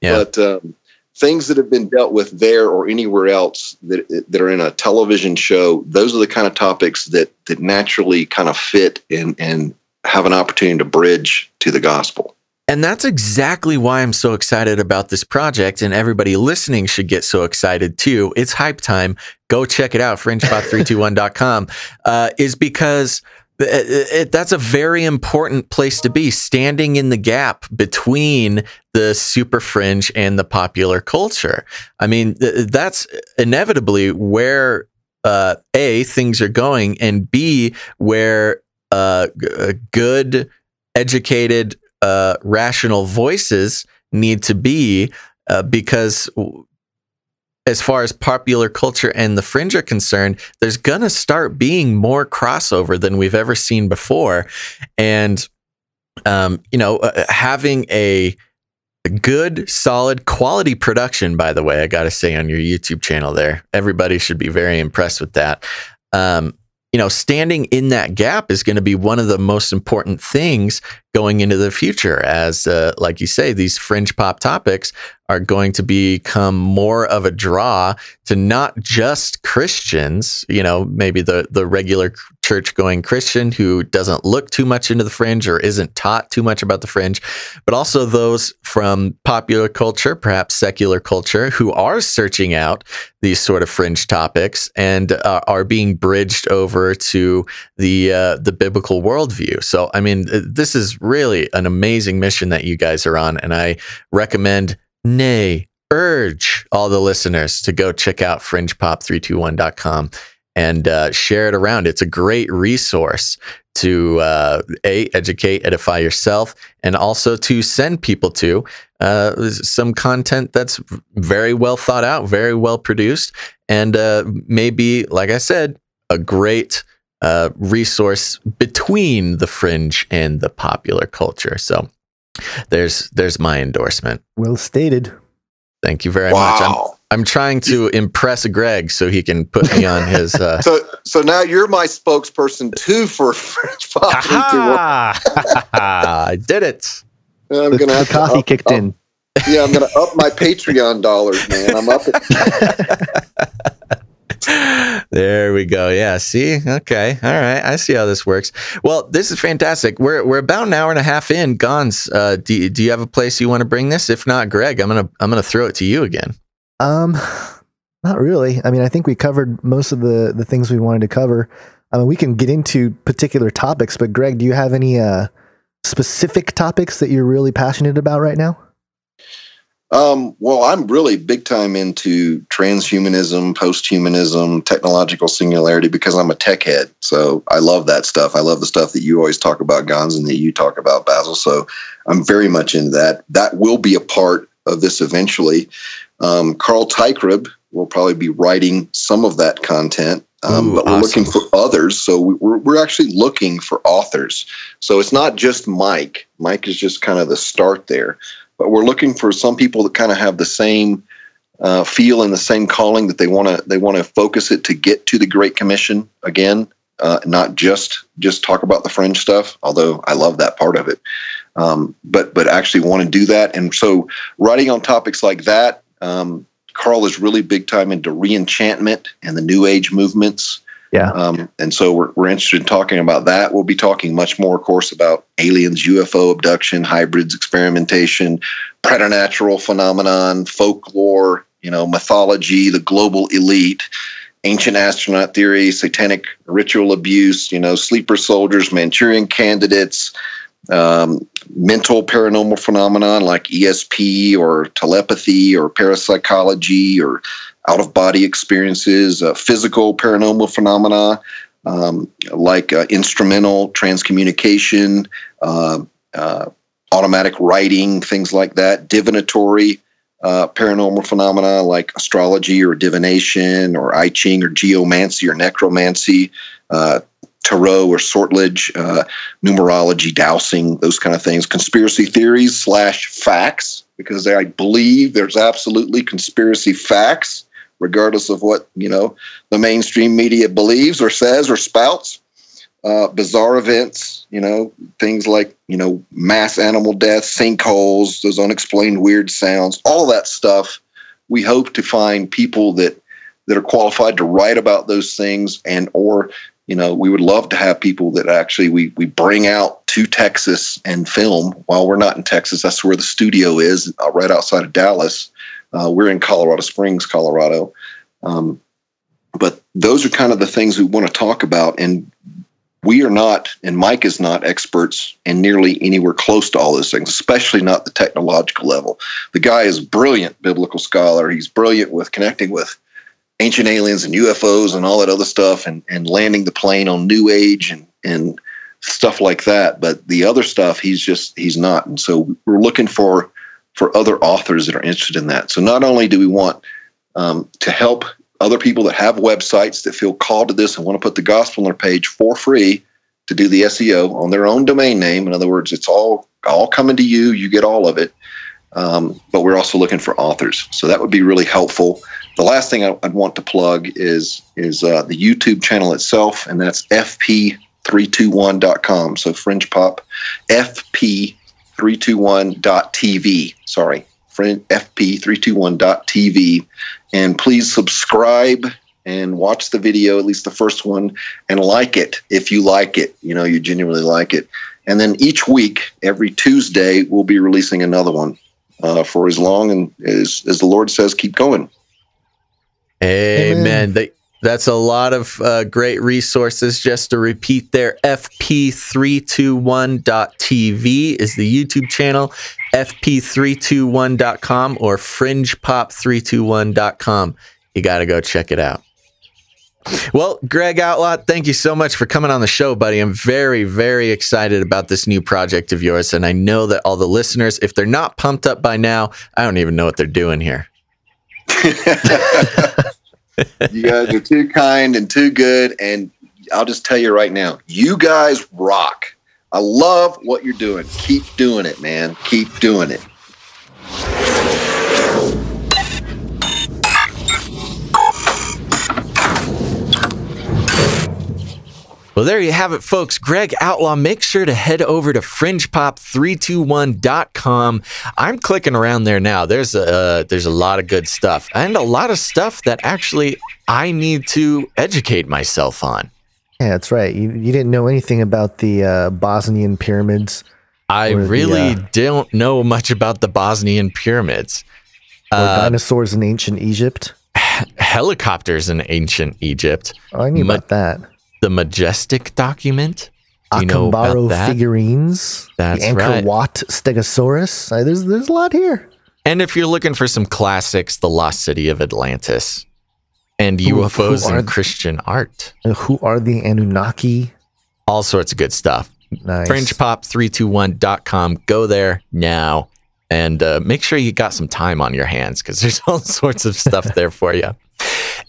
Yeah. but um, things that have been dealt with there or anywhere else that that are in a television show those are the kind of topics that that naturally kind of fit and and have an opportunity to bridge to the gospel and that's exactly why I'm so excited about this project, and everybody listening should get so excited too. It's hype time. Go check it out, fringepop321.com, uh, is because it, uh, it, uh, that's a very important place to be, standing in the gap between the super fringe and the popular culture. I mean, that's inevitably where uh, A, things are going, and B, where uh, good, educated, uh, rational voices need to be uh, because as far as popular culture and the fringe are concerned, there's going to start being more crossover than we've ever seen before. And, um, you know, uh, having a good, solid, quality production, by the way, I got to say on your YouTube channel there, everybody should be very impressed with that. Um, you know, standing in that gap is going to be one of the most important things going into the future. As, uh, like you say, these fringe pop topics are going to become more of a draw to not just Christians, you know, maybe the, the regular church going Christian who doesn't look too much into the fringe or isn't taught too much about the fringe, but also those from popular culture, perhaps secular culture, who are searching out these sort of fringe topics and uh, are being bridged over to the uh, the biblical worldview. So, I mean, this is really an amazing mission that you guys are on, and I recommend, nay, urge all the listeners to go check out fringepop321.com and uh, share it around. It's a great resource to uh, a educate, edify yourself, and also to send people to uh, some content that's very well thought out, very well produced, and uh, maybe, like I said, a great uh, resource between the fringe and the popular culture. So there's there's my endorsement. Well stated. Thank you very Wow. much. I'm, I'm trying to impress Greg so he can put me on his. Uh, So, so now you're my spokesperson too for Fringe Pop. Ha-ha! I did it. I'm The, gonna have to coffee up- kicked up- in. Yeah, I'm gonna up my Patreon dollars, man. I'm up. At, There we go. Yeah. See. Okay. All right. I see how this works. Well, this is fantastic. We're we're about an hour and a half in. Gons. Uh, do do you have a place you want to bring this? If not, Greg, I'm gonna I'm gonna throw it to you again. Um, not really. I mean, I think we covered most of the the things we wanted to cover. I mean, we can get into particular topics, but Greg, do you have any uh specific topics that you're really passionate about right now? Um, well, I'm really big time into transhumanism, posthumanism, technological singularity because I'm a tech head. So I love that stuff. I love the stuff that you always talk about, Gons, and that you talk about, Basil. So I'm very much into that. That will be a part of this eventually. Um, Carl Teichrib will probably be writing some of that content. Um, Ooh, but we're awesome. looking for others. So we're, we're actually looking for authors. So it's not just Mike. Mike is just kind of the start there. But we're looking for some people that kind of have the same uh, feel and the same calling that they want to they want to focus it to get to the Great Commission again, uh, not just just talk about the fringe stuff. Although I love that part of it, um, but but actually want to do that. And so writing on topics like that, um, Carl is really big time into reenchantment and the New Age movements. Yeah. Um, and so we're, we're interested in talking about that. We'll be talking much more, of course, about aliens, UFO abduction, hybrids, experimentation, preternatural phenomenon, folklore, you know, mythology, the global elite, ancient astronaut theory, satanic ritual abuse, you know, sleeper soldiers, Manchurian candidates, um, mental paranormal phenomenon like ESP or telepathy or parapsychology or out of body experiences, uh, physical paranormal phenomena um, like uh, instrumental transcommunication, uh, uh, automatic writing, things like that, divinatory uh, paranormal phenomena like astrology or divination or I Ching or geomancy or necromancy. Tarot or sortilege, numerology, dowsing, those kind of things, conspiracy theories slash facts, because I believe there's absolutely conspiracy facts, regardless of what you know the mainstream media believes or says or spouts. Uh, bizarre events, you know, things like you know mass animal deaths, sinkholes, those unexplained weird sounds, all that stuff. We hope to find people that that are qualified to write about those things and or you know we would love to have people that actually we we bring out to texas and film while we're not in texas that's where the studio is uh, right outside of dallas uh, we're in colorado springs colorado um, but those are kind of the things we want to talk about and we are not and mike is not experts in nearly anywhere close to all those things especially not the technological level the guy is a brilliant biblical scholar he's brilliant with connecting with ancient aliens and UFOs and all that other stuff and, and landing the plane on New Age and, and stuff like that. But the other stuff, he's just, he's not. And so we're looking for, for other authors that are interested in that. So not only do we want um, to help other people that have websites that feel called to this and want to put the gospel on their page for free to do the SEO on their own domain name. In other words, it's all, all coming to you. You get all of it. Um, but we're also looking for authors. So that would be really helpful. the last thing I, would want to plug is is uh, the YouTube channel itself, and that's fp321.com. So Fringe Pop, fp321.tv. Sorry, fp321.tv, and please subscribe and watch the video, at least the first one, and like it if you like it. You know, you genuinely like it. And then each week, every Tuesday, we'll be releasing another one uh, for as long and as, as the Lord says, keep going. Amen. Amen. They, that's a lot of uh, great resources. Just to repeat there, fp321.tv is the YouTube channel, fp321.com or fringepop321.com. You got to go check it out. Well, Greg Outlaw, thank you so much for coming on the show, buddy. I'm very, very excited about this new project of yours. And I know that all the listeners, if they're not pumped up by now, I don't even know what they're doing here. you guys are too kind and too good. And I'll just tell you right now, you guys rock. I love what you're doing. Keep doing it, man. Keep doing it. Well, there you have it, folks. Greg Outlaw, make sure to head over to fringepop321.com. I'm clicking around there now. There's a uh, there's a lot of good stuff and a lot of stuff that actually I need to educate myself on. Yeah, that's right. You, you didn't know anything about the uh, Bosnian pyramids. I really the, uh, don't know much about the Bosnian pyramids. Or uh, dinosaurs in ancient Egypt. Helicopters in ancient Egypt. Oh, I knew Ma- about that the Majestic document. Do about that? figurines. That's the Angkor right. Wat Stegosaurus. Uh, there's there's a lot here. And if you're looking for some classics, the Lost City of Atlantis and who, UFOs who and Christian art. Who are the Anunnaki? All sorts of good stuff. Nice. FringePop321.com. Go there now and uh, make sure you got some time on your hands because there's all sorts of stuff there for you.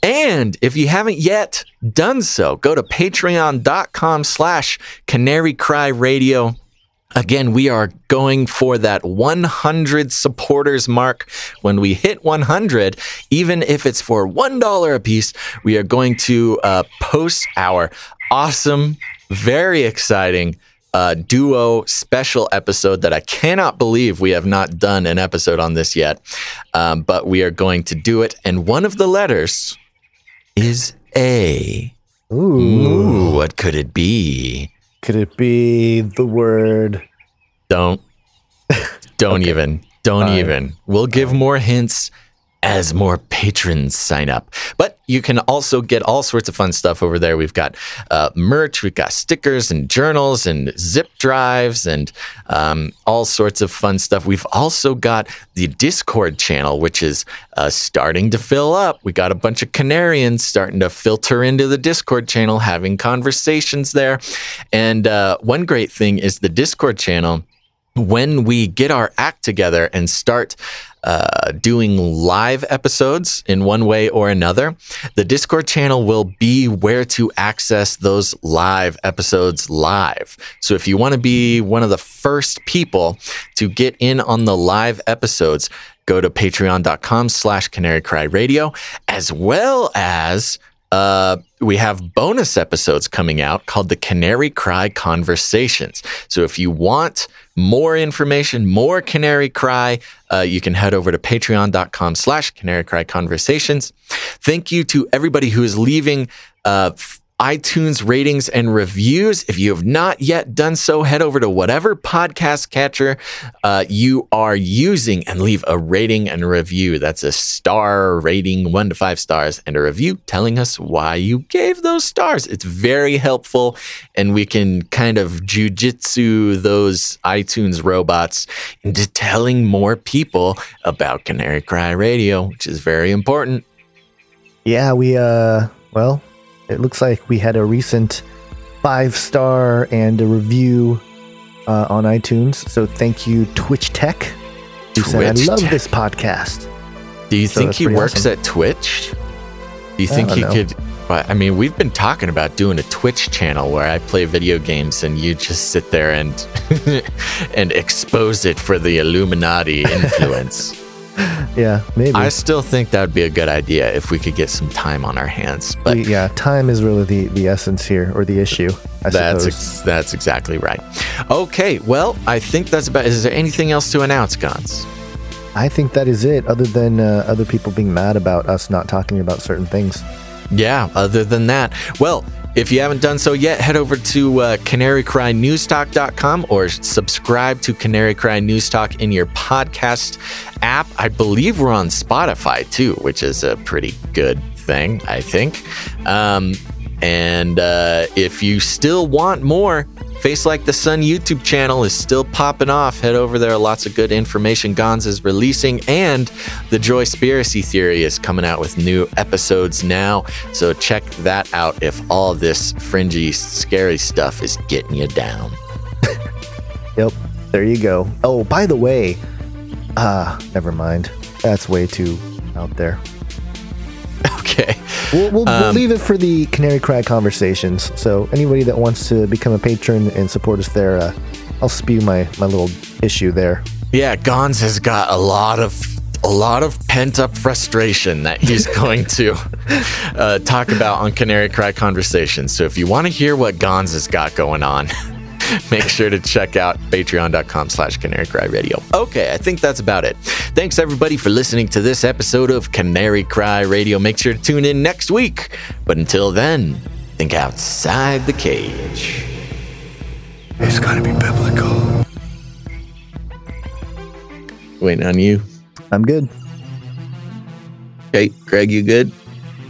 And if you haven't yet done so, go to patreon.com slash canary cry radio. Again, we are going for that 100 supporters mark. When we hit 100, even if it's for $1 a piece, we are going to uh, post our awesome, very exciting uh, duo special episode that I cannot believe we have not done an episode on this yet. Um, but we are going to do it. And one of the letters is A. Ooh. Ooh, what could it be? Could it be the word? Don't. Don't okay. even. Don't even. We'll give more hints as more patrons sign up. But you can also get all sorts of fun stuff over there. We've got uh, merch, we've got stickers and journals and zip drives and um, all sorts of fun stuff. We've also got the Discord channel, which is uh, starting to fill up. We got a bunch of Canarians starting to filter into the Discord channel, having conversations there. And uh, one great thing is the Discord channel when we get our act together and start uh, doing live episodes in one way or another, the Discord channel will be where to access those live episodes live. So if you want to be one of the first people to get in on the live episodes, go to patreon.com slash canary cry radio, as well as uh, we have bonus episodes coming out called the Canary Cry Conversations. So if you want more information, more Canary Cry, uh, you can head over to patreon.com slash Canary Cry Conversations. Thank you to everybody who is leaving uh, iTunes ratings and reviews. If you have not yet done so, head over to whatever podcast catcher uh, you are using and leave a rating and review. That's a star rating, one to five stars, and a review telling us why you gave those stars. It's very helpful, and we can kind of jujitsu those iTunes robots into telling more people about Canary Cry Radio, which is very important. Yeah, we, uh, well, it looks like we had a recent five star and a review uh, on iTunes. So thank you, Twitch Tech, who Twitch said, I love Tech. this podcast. Do you so think he works awesome. at Twitch? Do you think he know. could? I mean, we've been talking about doing a Twitch channel where I play video games and you just sit there and and expose it for the Illuminati influence. Yeah, maybe. I still think that would be a good idea if we could get some time on our hands. But We- yeah, time is really the, the essence here, or the issue, I that's suppose. ex- that's exactly right. Okay, well, I think that's about. Is there anything else to announce, Gons? I think that is it, other than uh, other people being mad about us not talking about certain things. Yeah, other than that, well, if you haven't done so yet, head over to uh, canarycrynewstalk.com or subscribe to Canary Cry News Talk in your podcast app. I believe we're on Spotify too, which is a pretty good thing, I think. Um, and uh, if you still want more, Face Like the Sun YouTube channel is still popping off. Head over there. Lots of good information Gons is releasing. And the Joyspiracy Theory is coming out with new episodes now. So check that out if all this fringy, scary stuff is getting you down. Yep, there you go. Oh, by the way, ah, never mind. That's way too out there. Okay. We'll, we'll, we'll Um, leave it for the Canary Cry conversations. So anybody that wants to become a patron and support us there, uh, I'll spew my, my little issue there. Yeah, Gons has got a lot of a lot of pent up frustration that he's going to uh, talk about on Canary Cry Conversations. So if you want to hear what Gons has got going on, make sure to check out patreon.com slash canary cry radio okay i think that's about it thanks everybody for listening to this episode of canary cry radio make sure to tune in next week but until then think outside the cage It's gotta be biblical. waiting on you I'm good. okay greg you good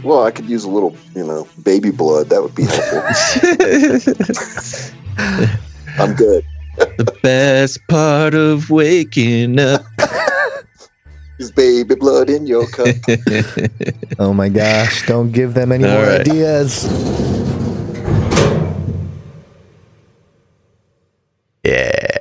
Well, I could use a little, you know, baby blood. That would be helpful. I'm good. the best part of waking up is baby blood in your cup. oh my gosh, don't give them any All more right. ideas. Yeah.